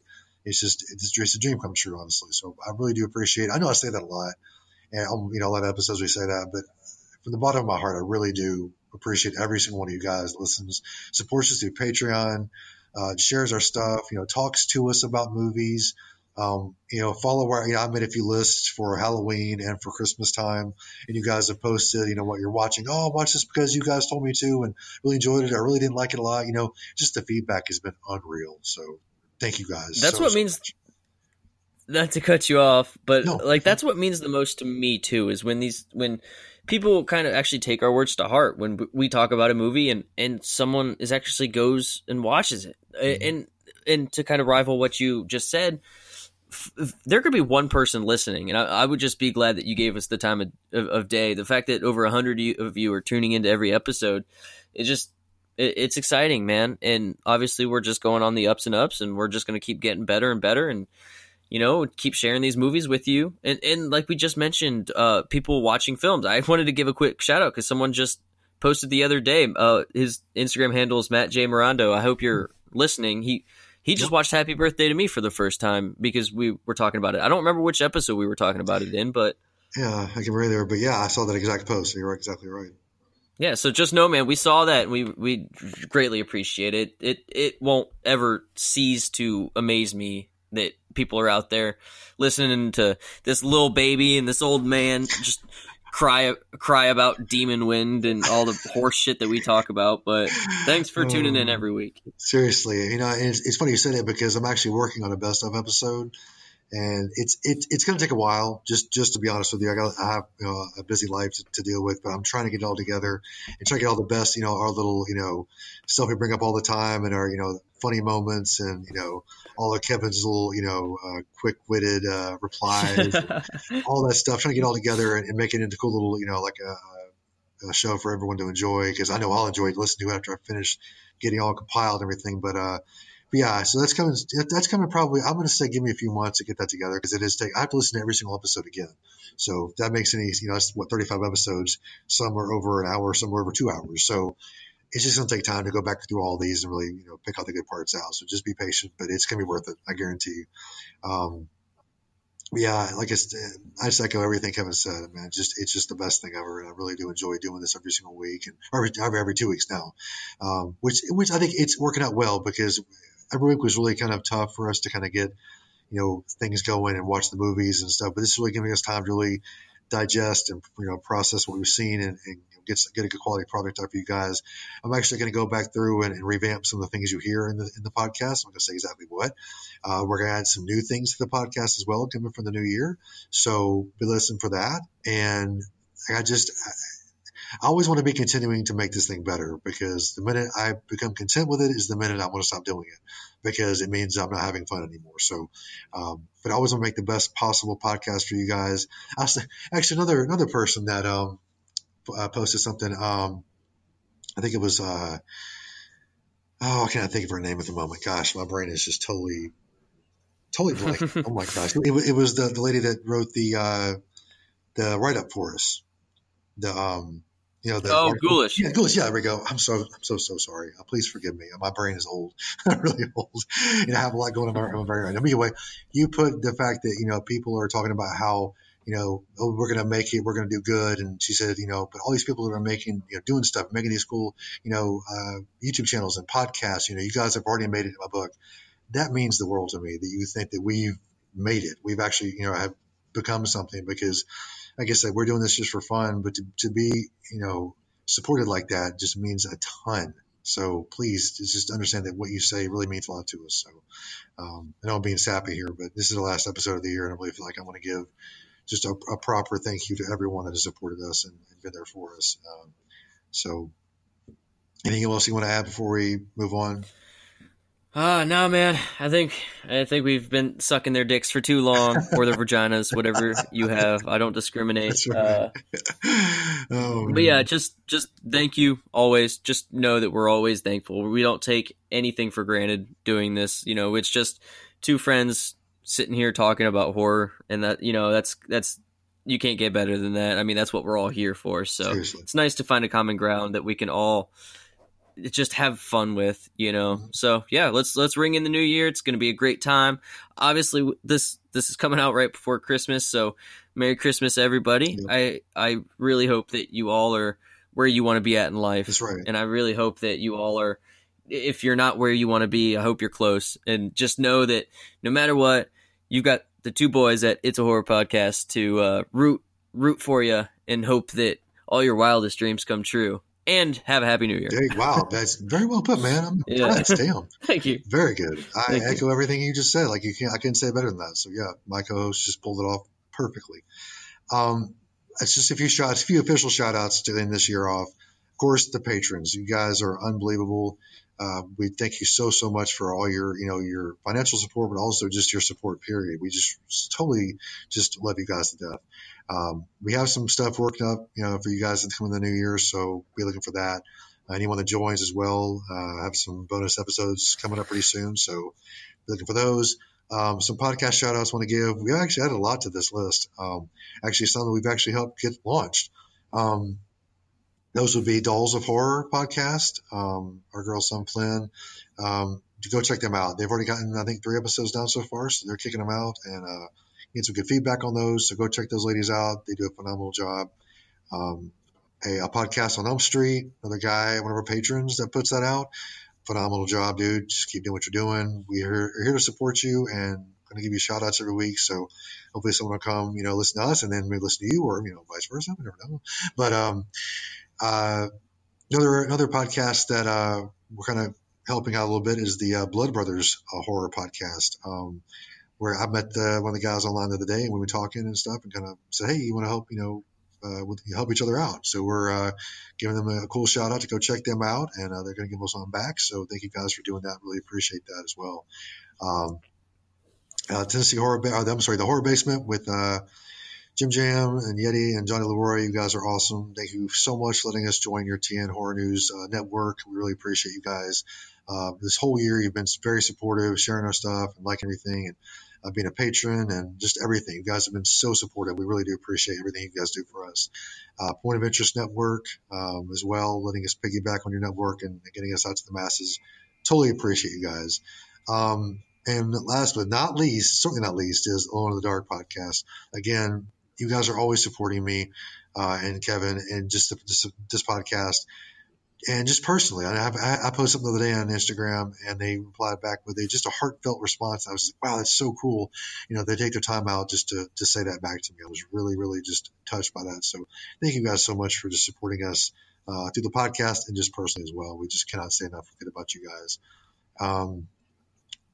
It's just it's, it's a dream come true, honestly. So I really do appreciate. it. I know I say that a lot, and you know a lot of episodes we say that, but from the bottom of my heart, I really do appreciate every single one of you guys that listens, supports us through Patreon, uh, shares our stuff, you know, talks to us about movies. Um, you know, follow our, you know, I made a few lists for Halloween and for Christmas time, and you guys have posted, you know, what you're watching. Oh, I watched this because you guys told me to, and really enjoyed it. I really didn't like it a lot. You know, just the feedback has been unreal. So, thank you guys. That's so, what so means- much. not to cut you off, but No. like that's what means the most to me too is when these when people kind of actually take our words to heart when we talk about a movie and and someone is actually goes and watches it Mhm. and and to kind of rival what you just said there could be one person listening and I, I would just be glad that you gave us the time of, of, of day the fact that over a hundred of you are tuning into every episode it just it, it's exciting man and obviously we're just going on the ups and ups and we're just going to keep getting better and better and you know, keep sharing these movies with you. And and like we just mentioned, uh, people watching films. I wanted to give a quick shout out because someone just posted the other day. Uh, his Instagram handle is Matt J Mirando. I hope you're listening. He he just watched Happy Birthday to Me for the first time because we were talking about it. I don't remember which episode we were talking about it in, but Yeah, I can read there, but yeah, I saw that exact post. So you're exactly right. Yeah, so just know, man, we saw that and we we greatly appreciate it. It it won't ever cease to amaze me that people are out there listening to this little baby and this old man just cry cry about demon wind and all the horse shit that we talk about. But thanks for tuning in oh. every week. Seriously, you know, it's, it's funny you said it because I'm actually working on a best of episode, and it's it, it's going to take a while. Just just to be honest with you, I got I have you know, a busy life to, to, deal with, but I'm trying to get it all together and try to get all the best. You know, our little you know stuff we bring up all the time and our you know funny moments and you know all of Kevin's little you know uh, quick witted uh, replies, <laughs> all that stuff. Trying to get all together and, and, make it into cool little you know like a, a show for everyone to enjoy because I know I'll enjoy listening to it after I finish getting all compiled and everything, but. uh but yeah, so that's coming. That's coming probably. I'm going to say give me a few months to get that together because it is take. I have to listen to every single episode again. So that makes any. You know, that's what 35 episodes. Some are over an hour. Some are over two hours. So it's just going to take time to go back through all these and really you know pick out the good parts out. So just be patient, but it's going to be worth it. I guarantee you. Um, yeah, like I, I just echo everything Kevin said, man. Just it's just the best thing ever, and I really do enjoy doing this every single week and every, every two weeks now, um, which which I think it's working out well because every week was really kind of tough for us to kind of get, you know, things going and watch the movies and stuff. But this is really giving us time to really digest and you know process what we've seen and, and get get a good quality product out for you guys. I'm actually going to go back through and, and, revamp some of the things you hear in the in the podcast. I'm going to say exactly what. Uh, we're going to add some new things to the podcast as well coming from the new year. So be listening for that. And I just I always want to be continuing to make this thing better because the minute I become content with it is the minute I want to stop doing it because it means I'm not having fun anymore. So, um, but I always want to make the best possible podcast for you guys. I actually another another person that um, uh, posted something. Um, I think it was uh, oh, I can't think of her name at the moment. Gosh, my brain is just totally totally blank. <laughs> oh my gosh, it, it was the, the lady that wrote the uh, the write up for us. The um, you know, the oh, ghoulish. Yeah, ghoulish. Yeah, there we go. I'm so, I'm so, so sorry. Uh, please forgive me. My brain is old. <laughs> I'm really old. You know, I have a lot going on in my brain right now. Anyway, you put the fact that, you know, people are talking about how, you know, oh, we're going to make it, we're going to do good. And she said, you know, but all these people that are making, you know, doing stuff, making these cool, you know, uh, YouTube channels and podcasts, you know, you guys have already made it in my book. That means the world to me that you think that we've made it. We've actually, you know, have become something because like I said, we're doing this just for fun, but to, to be, you know, supported like that just means a ton. So please just understand that what you say really means a lot to us. So um, I know I'm being sappy here, but this is the last episode of the year, and I really feel like I want to give just a, a proper thank you to everyone that has supported us and, and been there for us. Um, so anything else you want to add before we move on? Ah, uh, no, man. I think I think we've been sucking their dicks for too long, or their vaginas, whatever you have. I don't discriminate. Right. Uh, <laughs> oh, but yeah, just just thank you always. Just know that we're always thankful. We don't take anything for granted doing this. You know, it's just two friends sitting here talking about horror, and that you know that's that's you can't get better than that. I mean, that's what we're all here for. So Seriously. it's nice to find a common ground that we can all just have fun with, you know. So yeah, let's let's ring in the new year. It's going to be a great time. Obviously, this this is coming out right before Christmas, so Merry Christmas, everybody. I I really hope that you all are where you want to be at in life. That's right. And I really hope that you all are. If you're not where you want to be, I hope you're close. And just know that no matter what, you've got the two boys at It's a Horror Podcast to uh, root root for you and hope that all your wildest dreams come true and have a happy new year. wow, that's very well put, man. I'm yeah. Damn. <laughs> Thank you. Very good. I Thank echo you. everything you just said. Like you can't, I couldn't say better than that. So yeah, my co-host just pulled it off perfectly. Um, it's just a few shots, a few official shout outs to end this year off. Of course, the patrons. You guys are unbelievable. Uh, we thank you so so much for all your you know your financial support, but also just your support. Period. We just totally just love you guys to death. Um, we have some stuff worked up, you know, for you guys to come in the new year, so be looking for that. Uh, anyone that joins as well, uh, have some bonus episodes coming up pretty soon, so be looking for those. Um, some podcast shout outs want to give. We actually added a lot to this list. Um, actually, some that we've actually helped get launched. Um, those would be Dolls of Horror podcast, um, our girl Sam Flynn. Um, go check them out. They've already gotten, I think, three episodes down so far, so they're kicking them out. And uh, get some good feedback on those. So go check those ladies out. They do a phenomenal job. Um, a, a podcast on Elm Street, another guy, one of our patrons that puts that out. Phenomenal job, dude. Just keep doing what you're doing. We're here, to support you and going to give you shout outs every week. So hopefully someone will come, you know, listen to us and then maybe listen to you or, you know, vice versa. We never know. But, um, uh, another, another podcast that, uh, we're kind of helping out a little bit is the, uh, Blood Brothers uh, horror podcast. Um, where I met one of the guys online the other day and we were talking and stuff and kind of said, Hey, you want to help, you know, uh, with, help each other out. So we're uh, giving them a cool shout out to go check them out, and uh, they're going to give us on back. So thank you guys for doing that. Really appreciate that as well. Um, uh, Tennessee Horror, ba- I'm sorry, the Horror Basement with uh, Jim Jam and Yeti and Johnny Leroy. You guys are awesome. Thank you so much for letting us join your TN Horror News uh, network. We really appreciate you guys. Uh, this whole year, you've been very supportive, sharing our stuff and liking everything, and uh, being a patron and just everything. You guys have been so supportive. We really do appreciate everything you guys do for us. Uh, Point of Interest Network um, as well, letting us piggyback on your network and getting us out to the masses. Totally appreciate you guys. Um, and last but not least, certainly not least, is Alone in the Dark podcast. Again, you guys are always supporting me uh, and Kevin and just, the, just this podcast and just personally, I, I posted something the other day on Instagram, and they replied back with a just a heartfelt response. I was like, "Wow, that's so cool!" You know, they take their time out just to to say that back to me. I was really, really just touched by that. So, thank you guys so much for just supporting us uh, through the podcast and just personally as well. We just cannot say enough good about you guys. Um,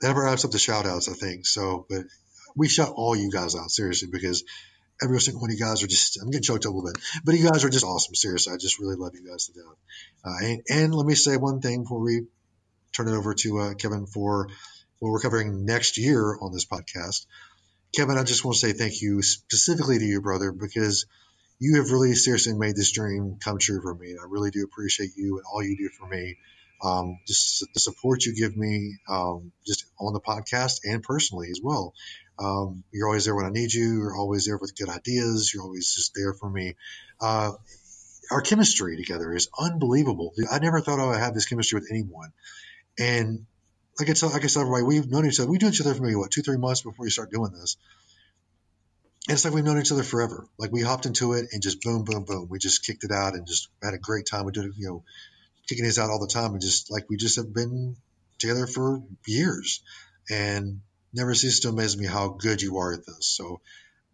that wraps up the shout outs, I think. So, but we shout all you guys out seriously because every single one of you guys are just, I'm getting choked up a little bit, but you guys are just awesome. Seriously. I just really love you guys to death. Uh, and, and, let me say one thing before we turn it over to uh, Kevin for what we're covering next year on this podcast. Kevin, I just want to say thank you specifically to you, brother, because you have really seriously made this dream come true for me. I really do appreciate you and all you do for me. Um, just the support you give me, um, just on the podcast and personally as well. Um, you're always there when I need you. You're always there with good ideas. You're always just there for me. Uh, our chemistry together is unbelievable. I never thought I would have this chemistry with anyone. And like I said, like I said, everybody, we've known each other. We knew each other for maybe what two, three months before we start doing this. And it's like we've known each other forever. Like we hopped into it and just boom, boom, boom. We just kicked it out and just had a great time. We did, it, you know, kicking this out all the time and just like we just have been together for years. And never ceases to amaze me how good you are at this. So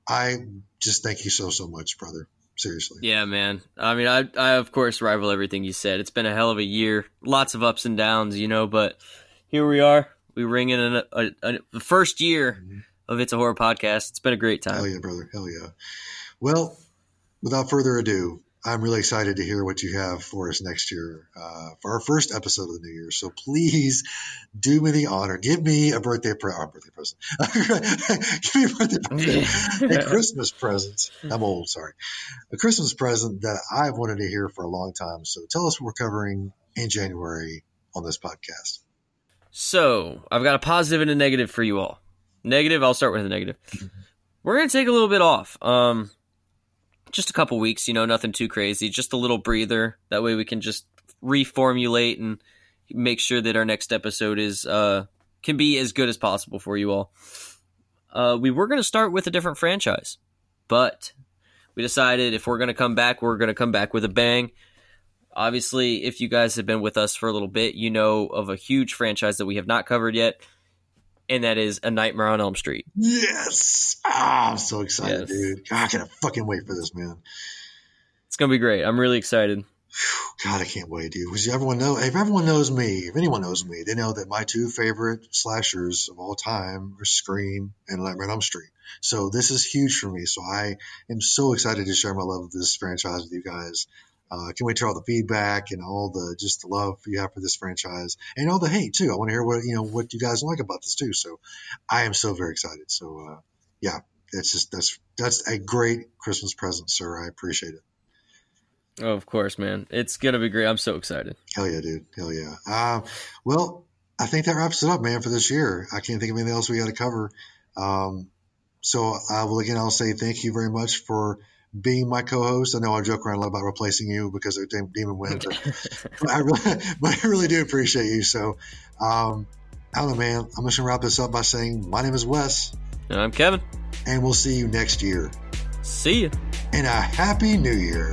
I just thank you so, so much, brother. Seriously. Yeah, man. I mean, I, I of course rival everything you said. It's been a hell of a year, lots of ups and downs, you know, but here we are. We ring in a, a, a, the first year mm-hmm. of It's a Horror podcast. It's been a great time. Hell yeah, brother. Hell yeah. Well, without further ado, I'm really excited to hear what you have for us next year uh, for our first episode of the new year. So please do me the honor, give me a birthday, pre- oh, birthday present, <laughs> give me a birthday present, a Christmas present. I'm old, sorry, a Christmas present that I've wanted to hear for a long time. So tell us what we're covering in January on this podcast. So I've got a positive and a negative for you all. Negative, I'll start with the negative. Mm-hmm. We're gonna take a little bit off. Um, just a couple weeks, you know, nothing too crazy, just a little breather. That way we can just reformulate and make sure that our next episode is uh can be as good as possible for you all. Uh, we were going to start with a different franchise, but we decided if we're going to come back, we're going to come back with a bang. Obviously, if you guys have been with us for a little bit, you know of a huge franchise that we have not covered yet and that is A Nightmare on Elm Street. Yes! Ah, I'm so excited, yes. dude. God, I can't fucking wait for this, man. It's gonna be great. I'm really excited. God, I can't wait, dude. Because everyone know if everyone knows me, if anyone knows me, they know that my two favorite slashers of all time are Scream and Nightmare on Elm Street. So this is huge for me. So I am so excited to share my love of this franchise with you guys. Uh, can't wait to hear all the feedback and all the just the love you have for this franchise and all the hate too. I want to hear what you know what you guys like about this too. So I am so very excited. So uh, yeah, that's just that's that's a great Christmas present, sir. I appreciate it. Oh, of course, man. It's gonna be great. I'm so excited. Hell yeah, dude. Hell yeah. Uh, well, I think that wraps it up, man, for this year. I can't think of anything else we got to cover. Um, so, uh, well, again, I'll say thank you very much for being my co-host. I know I joke around a lot about replacing you because of Demon Wind, but, <laughs> but, I really, <laughs> but I really do appreciate you. So, um, I don't know, man. I'm just gonna wrap this up by saying my name is Wes. And I'm Kevin. and we'll see you next year. See ya. And a happy new year.